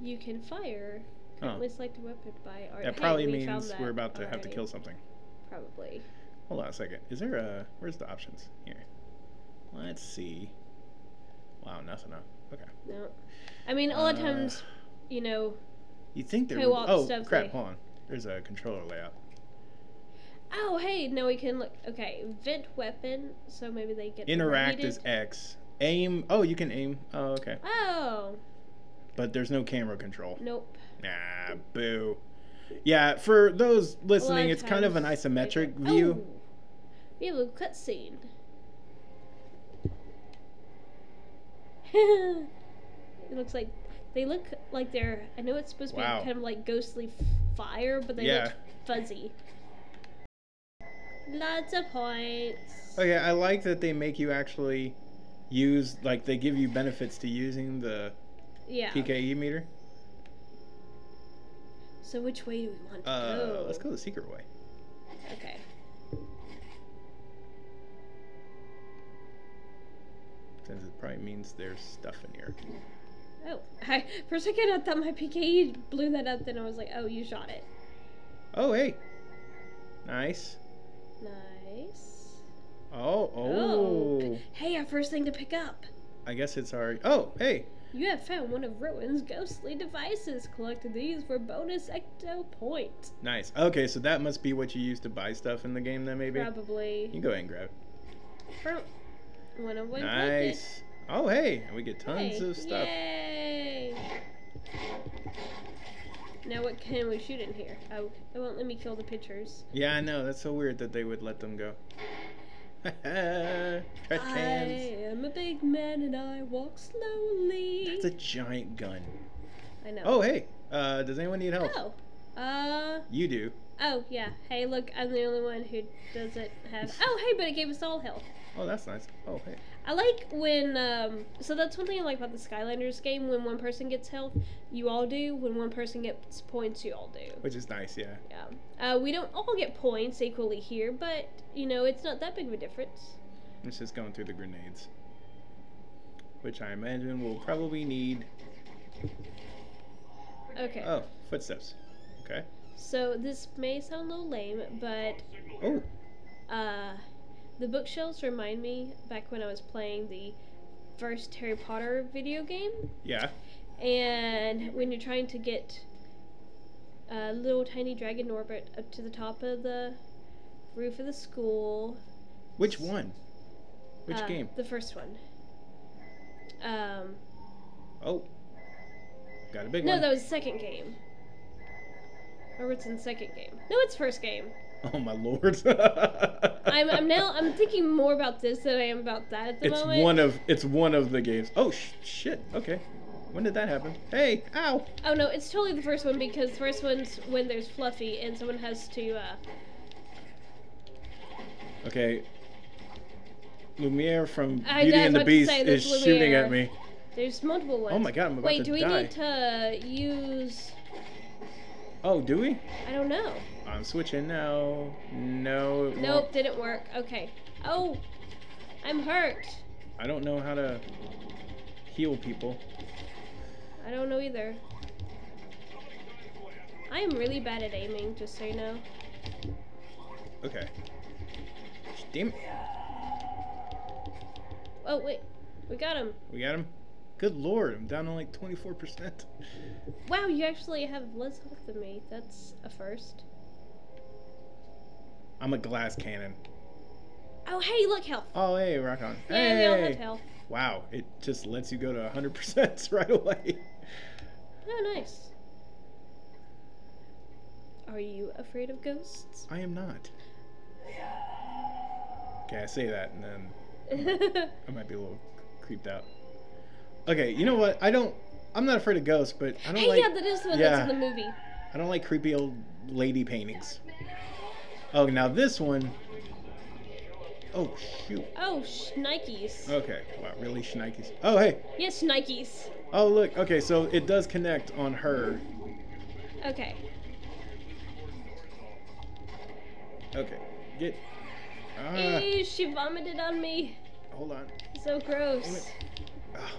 Speaker 2: You can fire.
Speaker 1: Oh.
Speaker 2: Currently selected weapon by art.
Speaker 1: That
Speaker 2: Hey,
Speaker 1: probably
Speaker 2: we
Speaker 1: means we're about to have to kill something.
Speaker 2: Probably.
Speaker 1: Hold on a second. Is there a where's the options? Here. Let's see. Wow, nothing up. Okay.
Speaker 2: No. I mean, a lot of
Speaker 1: Uh,
Speaker 2: times, you know,
Speaker 1: You think there
Speaker 2: Co-op
Speaker 1: would, Oh,
Speaker 2: stuff,
Speaker 1: crap,
Speaker 2: they-
Speaker 1: hold on. There's a controller layout.
Speaker 2: Oh, hey, now we can look. Okay, vent weapon, so maybe they get
Speaker 1: Interact is. X. Aim. Oh, you can aim. Oh, okay.
Speaker 2: Oh,
Speaker 1: But there's no camera control.
Speaker 2: nope.
Speaker 1: Nah, boo. Yeah, for those listening, it's kind of an isometric
Speaker 2: don't-
Speaker 1: view.
Speaker 2: Oh, we have a cutscene. It looks like they look like they're. I know it's supposed to
Speaker 1: Wow.
Speaker 2: be kind of like ghostly fire, but they
Speaker 1: Yeah.
Speaker 2: look fuzzy. Lots of points.
Speaker 1: Oh yeah, I like that they make you actually use like they give you benefits to using the
Speaker 2: Yeah.
Speaker 1: PKE meter.
Speaker 2: So which way do we want to
Speaker 1: Uh,
Speaker 2: go?
Speaker 1: let's go the secret way.
Speaker 2: Okay.
Speaker 1: Since it probably means there's stuff in here.
Speaker 2: Oh, I, for a second I thought my PKE blew that up. Then I was like, oh, you shot it.
Speaker 1: Oh hey, nice.
Speaker 2: Nice.
Speaker 1: Oh, oh oh.
Speaker 2: Hey, our first thing to pick up.
Speaker 1: I guess it's our. Oh hey.
Speaker 2: You have found one of Rowan's ghostly devices. Collect these for bonus ecto point.
Speaker 1: Nice. Okay, so that must be what you use to buy stuff in the game then maybe?
Speaker 2: Probably.
Speaker 1: You can go ahead and grab it.
Speaker 2: From one of one
Speaker 1: Nice. Oh hey, and we get tons
Speaker 2: Hey,
Speaker 1: of stuff.
Speaker 2: Yay! Now what can we shoot in here? Oh, it won't let me kill the pictures.
Speaker 1: Yeah, I know. That's so weird that they would let them go. Trash
Speaker 2: I am a big man and I walk slowly.
Speaker 1: That's a giant gun.
Speaker 2: I know.
Speaker 1: Oh hey, uh, does anyone need help?
Speaker 2: Oh. Uh.
Speaker 1: You do.
Speaker 2: Oh yeah. Hey, look, I'm the only one who doesn't have. Oh hey, but it gave us all health.
Speaker 1: Oh, that's nice. Oh hey.
Speaker 2: I like when um so that's one thing I like about the Skylanders game when one person gets health, you all do. When one person gets points, you all do.
Speaker 1: Which is nice, yeah.
Speaker 2: Yeah. Uh, we don't all get points equally here, but you know, it's not that big of a difference.
Speaker 1: It's just going through the grenades. Which I imagine we'll probably need.
Speaker 2: Okay.
Speaker 1: Oh, footsteps. Okay.
Speaker 2: So this may sound a little lame, but
Speaker 1: Oh,
Speaker 2: uh the bookshelves remind me back when I was playing the first Harry Potter video game.
Speaker 1: yeah.
Speaker 2: And when you're trying to get a little tiny dragon Norbert up to the top of the roof of the school.
Speaker 1: Which one? Which
Speaker 2: uh,
Speaker 1: game?
Speaker 2: The first one. Um,
Speaker 1: Oh. Got a big
Speaker 2: no,
Speaker 1: one.
Speaker 2: that was the second game. Norbert's second game. No, it's first game.
Speaker 1: Oh my lord.
Speaker 2: I'm, I'm now I'm thinking more about this than I am about that at the
Speaker 1: It's
Speaker 2: moment.
Speaker 1: one of it's one of the games. Oh sh- shit. Okay. When did that happen? Hey, ow.
Speaker 2: Oh no, it's totally the first one because the first one's when there's Fluffy and someone has to. uh...
Speaker 1: Okay. Lumiere from
Speaker 2: I-
Speaker 1: Beauty and the Beast
Speaker 2: say,
Speaker 1: is
Speaker 2: there's
Speaker 1: shooting at me.
Speaker 2: There's multiple ones.
Speaker 1: Oh my god, I'm about
Speaker 2: Wait,
Speaker 1: to
Speaker 2: do we
Speaker 1: die.
Speaker 2: need to use?
Speaker 1: Oh, do we?
Speaker 2: I don't know.
Speaker 1: I'm switching now. No.
Speaker 2: Nope,
Speaker 1: won't.
Speaker 2: didn't work. Okay. Oh, I'm hurt.
Speaker 1: I don't know how to heal people.
Speaker 2: I don't know either. I am really bad at aiming, just so you know.
Speaker 1: Okay. Damn it.
Speaker 2: Oh wait, we got him.
Speaker 1: We got him. Good lord, I'm down to like 24%.
Speaker 2: Wow, you actually have less health than me. That's a first.
Speaker 1: I'm a glass cannon.
Speaker 2: Oh hey, look health.
Speaker 1: Oh, hey, rock on.
Speaker 2: Yeah, we all have
Speaker 1: hey.
Speaker 2: health.
Speaker 1: Wow, it just lets you go to 100% right away.
Speaker 2: Oh nice. Are you afraid of ghosts?
Speaker 1: I am not. Okay, I say that and then I might be a little creeped out. Okay, you know what? I don't. I'm not afraid of ghosts, but I don't
Speaker 2: hey,
Speaker 1: like.
Speaker 2: yeah, that is the one
Speaker 1: yeah.
Speaker 2: that's in the movie.
Speaker 1: I don't like creepy old lady paintings. Oh, now this one. Oh shoot.
Speaker 2: Oh, Schnikes.
Speaker 1: Okay. Wow, really shnikes. Oh hey.
Speaker 2: Yes, Nikes.
Speaker 1: Oh look. Okay, so it does connect on her.
Speaker 2: Okay.
Speaker 1: Okay. Get. Ah.
Speaker 2: Ew, she vomited on me.
Speaker 1: Hold on.
Speaker 2: So gross.
Speaker 1: Ah,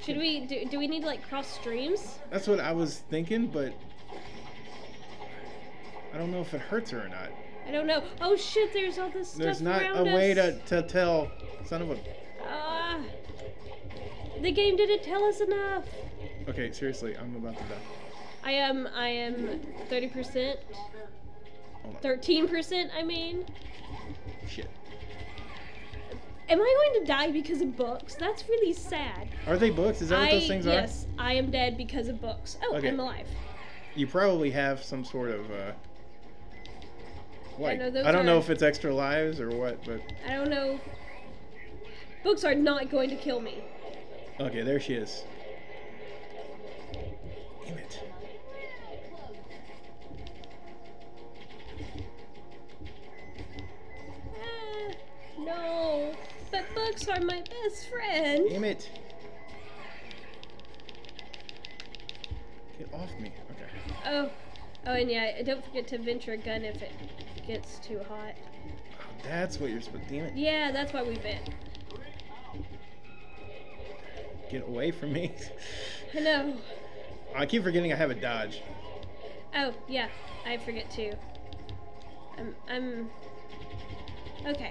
Speaker 2: Should we do? Do we need to like cross streams?
Speaker 1: that's what I was thinking, but I don't know if it hurts her or not.
Speaker 2: I don't know. Oh shit! There's all this stuff
Speaker 1: There's not a
Speaker 2: around
Speaker 1: way
Speaker 2: us.
Speaker 1: to, to tell. Son of a.
Speaker 2: Ah. the game didn't tell us enough.
Speaker 1: Okay, seriously, I'm about to die.
Speaker 2: I am. I am thirty percent.
Speaker 1: Hold on.
Speaker 2: Thirteen percent. I mean,
Speaker 1: Shit.
Speaker 2: am I going to die because of books? That's really sad.
Speaker 1: Are they books? Is that what
Speaker 2: I,
Speaker 1: those things are?
Speaker 2: yes, I am dead because of books. Oh,
Speaker 1: Okay.
Speaker 2: I'm alive.
Speaker 1: You probably have some sort of uh like
Speaker 2: no,
Speaker 1: I don't know if it's extra lives or what, but
Speaker 2: I don't know. Books are not going to kill me.
Speaker 1: okay, there she is. Damn it.
Speaker 2: Ah, no, but books are my best friend.
Speaker 1: Damn it. Get off me. Okay.
Speaker 2: Oh, oh, and yeah, don't forget to venture a gun if it gets too hot.
Speaker 1: Oh, that's what you're supposed damn it.
Speaker 2: Yeah, that's why we bit.
Speaker 1: Get away from me.
Speaker 2: I know.
Speaker 1: I keep forgetting I have a dodge.
Speaker 2: Oh, yeah, I forget too. I'm, I'm. Okay.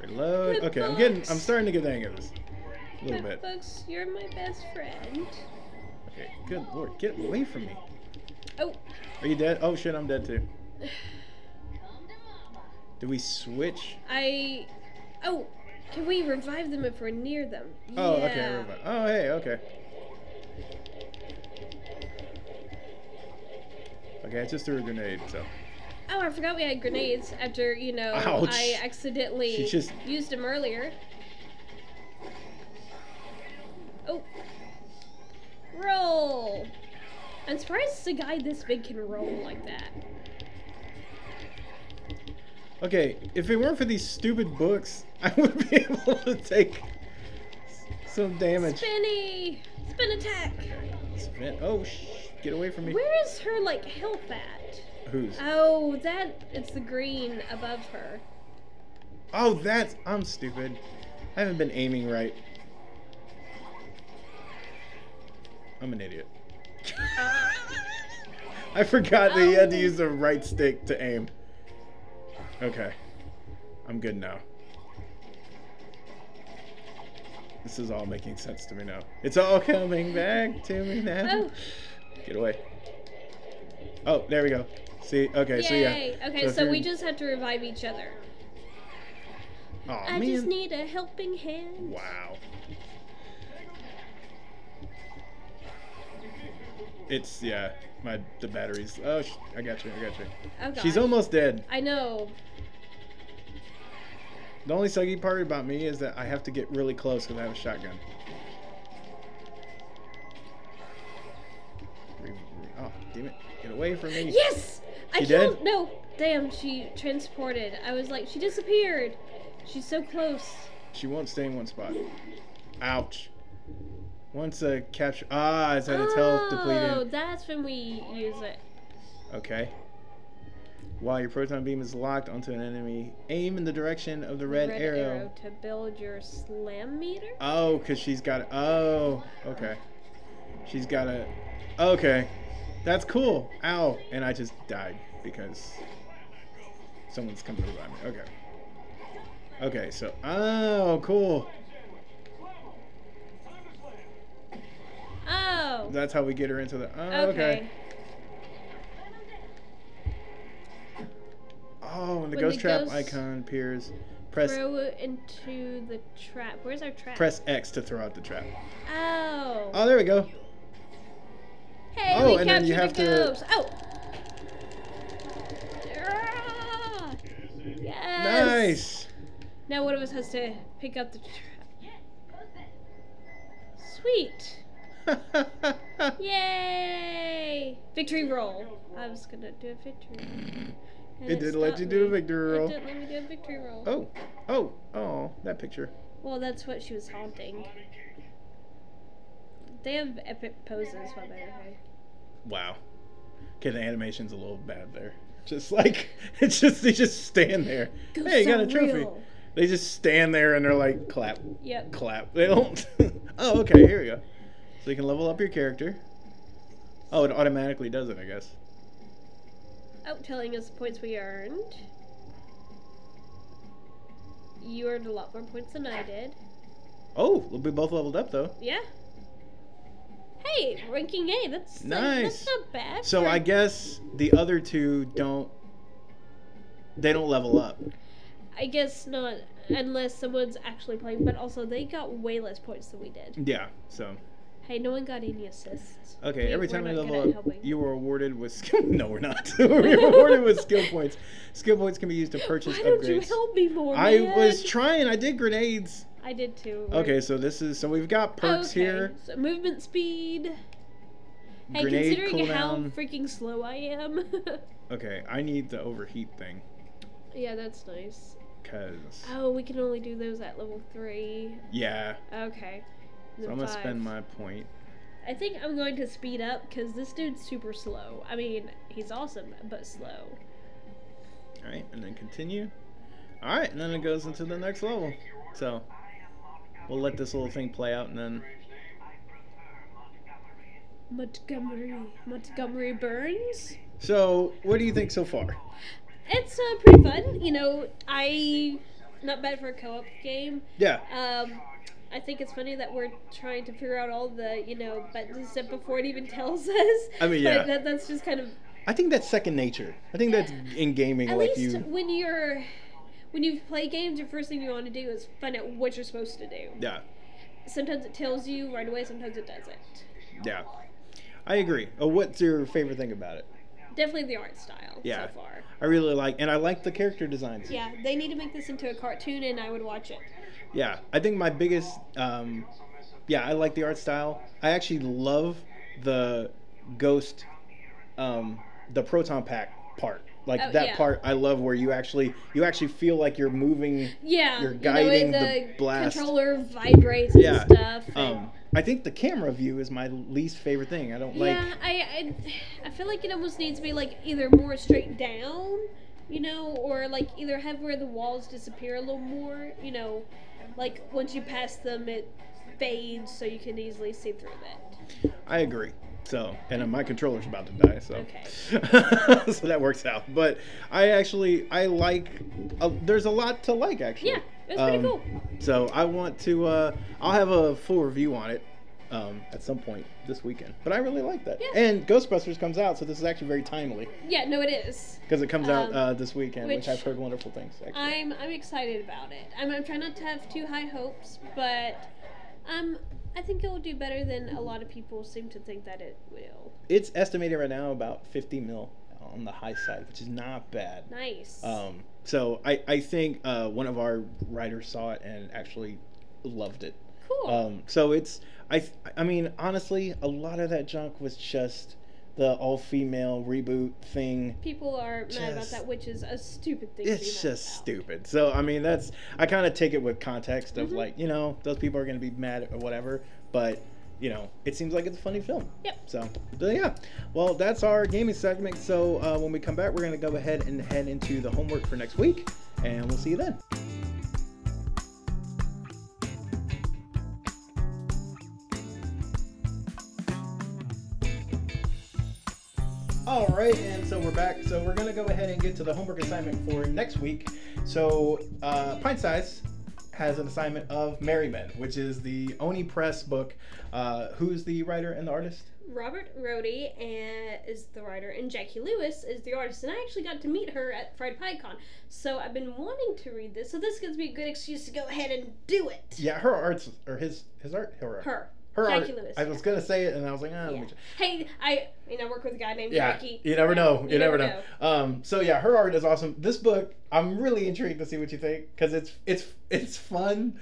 Speaker 1: Reload. Okay, I'm getting I'm starting to get the hang of this. A little bit.
Speaker 2: books, you're my best friend.
Speaker 1: Okay, good lord, get away from me.
Speaker 2: Oh,
Speaker 1: Are you dead? Oh shit, I'm dead too. Do we switch?
Speaker 2: I. Oh, can we revive them if we're near them?
Speaker 1: Oh,
Speaker 2: yeah.
Speaker 1: okay. Oh, hey, okay. Okay, I just threw a grenade, so.
Speaker 2: Oh, I forgot we had grenades after, you know,
Speaker 1: Ouch.
Speaker 2: I accidentally
Speaker 1: She just-
Speaker 2: used them earlier. Oh. Roll! I'm surprised a guy this big can roll like that.
Speaker 1: Okay, if it weren't for these stupid books, I would be able to take some damage.
Speaker 2: Spinny! Spin attack!
Speaker 1: Spin. Oh, shh. Get away from me.
Speaker 2: Where is her, like, health at?
Speaker 1: Who's?
Speaker 2: Oh, that, it's the green above her.
Speaker 1: Oh, that's. I'm stupid. I haven't been aiming right. I'm an idiot. I forgot that you had to
Speaker 2: Oh.
Speaker 1: use the right stick to aim. Okay. I'm good now. This is all making sense to me now. It's all coming back to me now.
Speaker 2: Oh,
Speaker 1: Get away. Oh, there we go. See, okay, so yeah.
Speaker 2: yay! Okay,
Speaker 1: if
Speaker 2: so we just have to revive each other.
Speaker 1: Aw,
Speaker 2: I
Speaker 1: man.
Speaker 2: just need a helping hand.
Speaker 1: Wow. It's yeah, my the batteries. Oh, sh- I got you. I got you.
Speaker 2: Oh.
Speaker 1: She's almost dead.
Speaker 2: I know.
Speaker 1: The only sucky part about me is that I have to get really close because I have a shotgun. Oh, damn it! Get away from me.
Speaker 2: Yes! I
Speaker 1: She
Speaker 2: killed.
Speaker 1: dead?
Speaker 2: No, damn, she transported. I was like, she disappeared. She's so close.
Speaker 1: She won't stay in one spot. Ouch. Once a capture. Ah, it's at its health depleted?
Speaker 2: Oh, that's when we use it.
Speaker 1: Okay. While your proton beam is locked onto an enemy, aim in the direction of the red, arrow.
Speaker 2: to build your slam meter.
Speaker 1: Oh, because she's got. Oh, okay. She's got a. Okay. That's cool. Ow. And I just died because someone's coming to revive me. Okay. Okay, so. Oh, cool.
Speaker 2: Oh.
Speaker 1: That's how we get her into the. Oh, okay.
Speaker 2: okay.
Speaker 1: Oh, and the
Speaker 2: When
Speaker 1: ghost
Speaker 2: the
Speaker 1: trap
Speaker 2: ghost-
Speaker 1: icon appears. Press
Speaker 2: Throw it into the trap. Where's our trap?
Speaker 1: press X to throw out the trap.
Speaker 2: Oh.
Speaker 1: Oh, there we go.
Speaker 2: Hey,
Speaker 1: Oh,
Speaker 2: we
Speaker 1: and then you
Speaker 2: the
Speaker 1: have to-
Speaker 2: ghost. Oh. Ah! Yes.
Speaker 1: Nice.
Speaker 2: Now one of us has to pick up the trap. Sweet. Yay! Victory roll. I was gonna do a victory. roll. And
Speaker 1: It didn't let you do a victory roll.
Speaker 2: It didn't let me do a victory roll.
Speaker 1: oh, oh, oh, that picture.
Speaker 2: Well, that's what she was haunting. They have epic poses while they're.
Speaker 1: Wow. Okay, the animation's a little bad there. Just like it's just they just stand there. hey, you got a trophy.
Speaker 2: real.
Speaker 1: They just stand there and they're like clap,
Speaker 2: Yep.
Speaker 1: clap. They don't. oh, okay. Here we go. So you can level up your character. Oh, it automatically does it, I guess.
Speaker 2: Oh, telling us the points we earned. You earned a lot more points than I did.
Speaker 1: Oh, we'll be both leveled up though.
Speaker 2: Yeah. Hey, ranking A. That's like,
Speaker 1: Nice.
Speaker 2: that's not bad.
Speaker 1: So I guess the other two don't. They don't level up.
Speaker 2: I guess not unless someone's actually playing. But also, they got way less points than we did.
Speaker 1: Yeah. So
Speaker 2: Hey, no one got any assists.
Speaker 1: okay,
Speaker 2: We-
Speaker 1: every time you level up, you were awarded with skill. No, we're not. we're awarded with skill points. Skill points can be used to purchase
Speaker 2: Why don't you help me more,
Speaker 1: I
Speaker 2: man?
Speaker 1: was trying. I did grenades.
Speaker 2: I did too.
Speaker 1: Okay, so this is so we've got perks
Speaker 2: Okay,
Speaker 1: here.
Speaker 2: So movement speed. Hey,
Speaker 1: Grenade
Speaker 2: considering how freaking slow I am.
Speaker 1: Okay, I need the overheat thing
Speaker 2: yeah, that's nice.
Speaker 1: because
Speaker 2: Oh, we can only do those at level three.
Speaker 1: yeah.
Speaker 2: Okay.
Speaker 1: So I'm gonna spend my point.
Speaker 2: I think I'm going to speed up because this dude's super slow. I mean, he's awesome, but slow.
Speaker 1: All right, and then continue. All right, and then it goes into the next level. So we'll let this little thing play out, and then
Speaker 2: Montgomery. Montgomery Burns?
Speaker 1: so what do you think so far?
Speaker 2: It's uh, pretty fun. You know, I. Not bad for a co op game.
Speaker 1: Yeah,
Speaker 2: Um, I think it's funny that we're trying to figure out all the, you know, buttons and stuff before it even tells us.
Speaker 1: I mean, yeah.
Speaker 2: That, that's just kind of.
Speaker 1: I think that's second nature. I think that's in gaming,
Speaker 2: At
Speaker 1: like
Speaker 2: least
Speaker 1: you.
Speaker 2: when you're. When you play games, your first thing you want to do is find out what you're supposed to do.
Speaker 1: Yeah,
Speaker 2: Sometimes it tells you right away, sometimes it doesn't.
Speaker 1: yeah. I agree. Oh, what's your favorite thing about it?
Speaker 2: Definitely the art style
Speaker 1: Yeah.
Speaker 2: so far.
Speaker 1: I really like, and I like the character designs.
Speaker 2: Yeah, they need to make this into a cartoon, and I would watch it.
Speaker 1: Yeah, I think my biggest, um, yeah, I like the art style. I actually love the ghost, um, the proton pack part. Like
Speaker 2: Oh,
Speaker 1: that
Speaker 2: yeah.
Speaker 1: part, I love where you actually you actually feel like you're moving.
Speaker 2: Yeah,
Speaker 1: You're
Speaker 2: you know,
Speaker 1: guiding the
Speaker 2: the
Speaker 1: blast.
Speaker 2: controller vibrates and
Speaker 1: Yeah,
Speaker 2: stuff. and-
Speaker 1: Um, I think the camera view is my least favorite thing. I don't like.
Speaker 2: yeah, I, I I feel like it almost needs to be like either more straight down, you know, or like either have where the walls disappear a little more, you know, like once you pass them it fades so you can easily see through that.
Speaker 1: I agree. So, and my controller's about to die, so
Speaker 2: Okay.
Speaker 1: so that works out. But I actually I like. Uh, there's a lot to like actually.
Speaker 2: Yeah, it's pretty
Speaker 1: Um,
Speaker 2: cool.
Speaker 1: So I want to. Uh, I'll have a full review on it um, at some point this weekend. But I really like that.
Speaker 2: Yeah.
Speaker 1: And Ghostbusters comes out, so this is actually very timely
Speaker 2: Yeah, no, it is.
Speaker 1: because it comes out
Speaker 2: Um,
Speaker 1: uh, this weekend, which,
Speaker 2: which
Speaker 1: I've heard wonderful things. Actually.
Speaker 2: I'm I'm excited about it. I'm, I'm trying not to have too high hopes, but um, I think it will do better than a lot of people seem to think that it will.
Speaker 1: It's estimated right now about 50 mil on the high side, which is not bad.
Speaker 2: Nice.
Speaker 1: Um, so I, I think uh, one of our writers saw it and actually loved it.
Speaker 2: Cool.
Speaker 1: Um, so it's I I mean honestly a lot of that junk was just the all female reboot thing.
Speaker 2: people are mad about that, which is a stupid thing. to
Speaker 1: It's just stupid. So I mean that's I kind of take it with context of
Speaker 2: Mhm.
Speaker 1: like you know those people are gonna be mad or whatever, but you know it seems like it's a funny film.
Speaker 2: Yep.
Speaker 1: So but yeah, well that's our gaming segment. So uh, when we come back, we're gonna go ahead and head into the homework for next week, and we'll see you then. All right, and so we're back. So we're gonna go ahead and get to the homework assignment for next week. So uh, Pint Size has an assignment of Merry Men, which is the Oni Press book. Uh, who's the writer and the artist?
Speaker 2: Robert Rodi and is the writer, and Jackie Lewis is the artist. And I actually got to meet her at Fried Pie Con, so I've been wanting to read this. So this gives me a good excuse to go ahead and do it.
Speaker 1: Yeah, her art's or his his art. Her, art.
Speaker 2: Her.
Speaker 1: Her
Speaker 2: Jackie
Speaker 1: art.
Speaker 2: Lewis,
Speaker 1: I
Speaker 2: yeah.
Speaker 1: was gonna say it, and I was like, ah, let
Speaker 2: Yeah.
Speaker 1: me.
Speaker 2: Hey, I you know work with a guy named
Speaker 1: Yeah,
Speaker 2: Jackie.
Speaker 1: you never know. You,
Speaker 2: You
Speaker 1: never,
Speaker 2: never
Speaker 1: know. Um, so yeah, her art is awesome. This book, I'm really intrigued to see what you think because it's it's it's fun.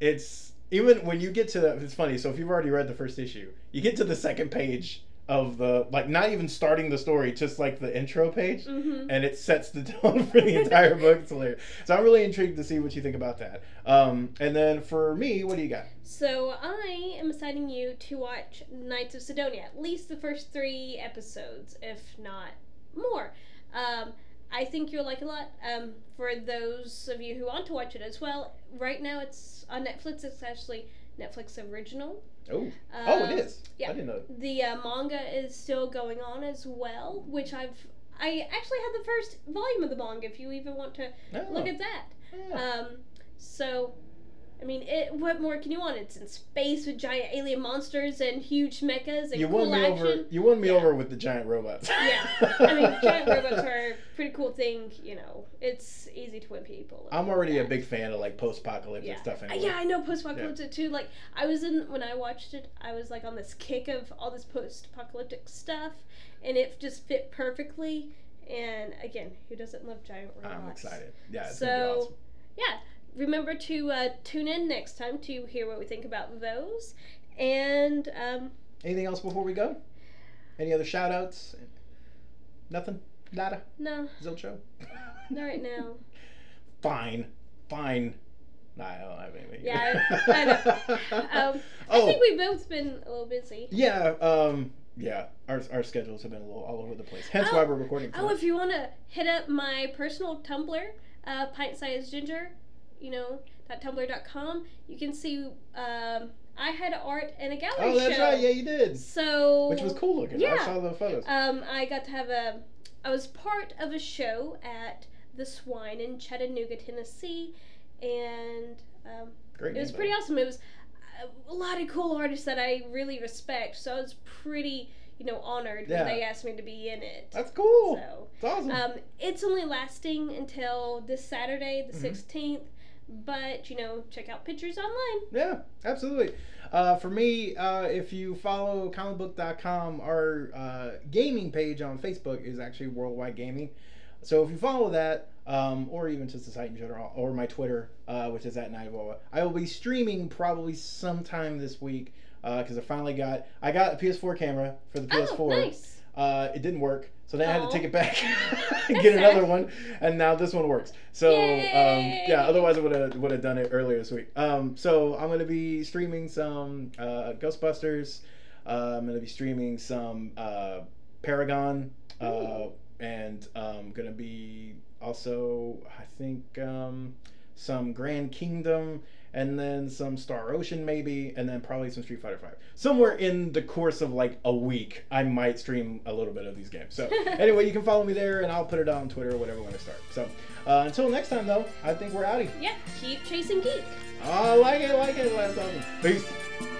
Speaker 1: It's even when you get to the, it's funny. So if you've already read the first issue, you get to the second page of the like not even starting the story, just like the intro page,
Speaker 2: Mm-hmm.
Speaker 1: and it sets the tone for the entire book. It's hilarious. So I'm really intrigued to see what you think about that. Um, and then for me, what do you got?
Speaker 2: So I am assigning you to watch Knights of Sidonia, at least the first three episodes, if not more. Um, I think you'll like it a lot. Um, for those of you who want to watch it as well, right now it's on Netflix. It's actually Netflix original.
Speaker 1: Oh, oh,
Speaker 2: Um,
Speaker 1: it is.
Speaker 2: yeah.
Speaker 1: I didn't know.
Speaker 2: The uh, manga is still going on as well, which I've I actually had the first volume of the manga. If you even want to
Speaker 1: Oh,
Speaker 2: look at that.
Speaker 1: yeah.
Speaker 2: Um, so I mean, it. What more can you want? It's in space with giant alien monsters and huge mechas and
Speaker 1: You
Speaker 2: cool
Speaker 1: won me
Speaker 2: action.
Speaker 1: over. You won me
Speaker 2: Yeah.
Speaker 1: over with the giant robots.
Speaker 2: Yeah, I mean, giant robots are a pretty cool thing. You know, it's easy to win people.
Speaker 1: I'm already a big fan of like post-apocalyptic
Speaker 2: yeah.
Speaker 1: stuff.
Speaker 2: Uh,
Speaker 1: Anyway.
Speaker 2: Yeah, I know post-apocalyptic too. Like I was in when I watched it, I was like on this kick of all this post-apocalyptic stuff, and it just fit perfectly. And again, who doesn't love giant robots?
Speaker 1: I'm excited. Yeah, it's
Speaker 2: so,
Speaker 1: awesome.
Speaker 2: yeah, remember to uh, tune in next time to hear what we think about those. And um,
Speaker 1: Anything else before we go? Any other shout outs? Nothing? Nada?
Speaker 2: no,
Speaker 1: Zilcho?
Speaker 2: not right now.
Speaker 1: fine. Fine. Nah, I don't have anything.
Speaker 2: Yeah, I- I. Um, I
Speaker 1: oh,
Speaker 2: think we've both been a little busy.
Speaker 1: yeah. Um, yeah. Our, our schedules have been a little all over the place. Hence
Speaker 2: Oh,
Speaker 1: why we're recording.
Speaker 2: Oh, if you want to hit up my personal Tumblr, uh, pint sized ginger, you know, that tumblr.com, you can see um, I had art and a gallery show.
Speaker 1: oh, that's
Speaker 2: show.
Speaker 1: right. Yeah, you did.
Speaker 2: So
Speaker 1: Which was cool looking.
Speaker 2: Yeah.
Speaker 1: I saw the photos.
Speaker 2: Um, I got to have a. I was part of a show at the Swine in Chattanooga, Tennessee, and um,
Speaker 1: Great.
Speaker 2: it was pretty awesome. It was a, a lot of cool artists that I really respect, so I was pretty, you know, honored
Speaker 1: Yeah.
Speaker 2: when they asked me to be in it.
Speaker 1: That's cool.
Speaker 2: So,
Speaker 1: It's awesome.
Speaker 2: um, it's only lasting until this Saturday, the
Speaker 1: Mhm.
Speaker 2: 16th, but you know, check out pictures online.
Speaker 1: Yeah, absolutely. Uh, for me, uh, if you follow comicbook.com, our uh, gaming page on Facebook is actually Worldwide Gaming. So if you follow that, um, or even just the site in general, or my Twitter, uh, which is at Knight of Oa, I will be streaming probably sometime this week because I finally got I got a PS4 camera for the PS4.
Speaker 2: Oh, nice.
Speaker 1: Uh, it didn't work, so then I had to take it back and
Speaker 2: That's
Speaker 1: get another one, and now this one works. So um, yeah, otherwise I would have would have done it earlier this week. Um, so I'm gonna be streaming some uh, Ghostbusters. Uh, I'm gonna be streaming some uh, Paragon, uh, and um, gonna be also I think um, some Grand Kingdom and then some Star Ocean maybe, and then probably some Street Fighter Five. Somewhere in the course of like a week, I might stream a little bit of these games. So anyway, you can follow me there, and I'll put it out on Twitter or whatever when I start. So uh, until next time, though, I think we're outie.
Speaker 2: Yeah, keep chasing geek.
Speaker 1: I like it, like it, that's awesome. Peace.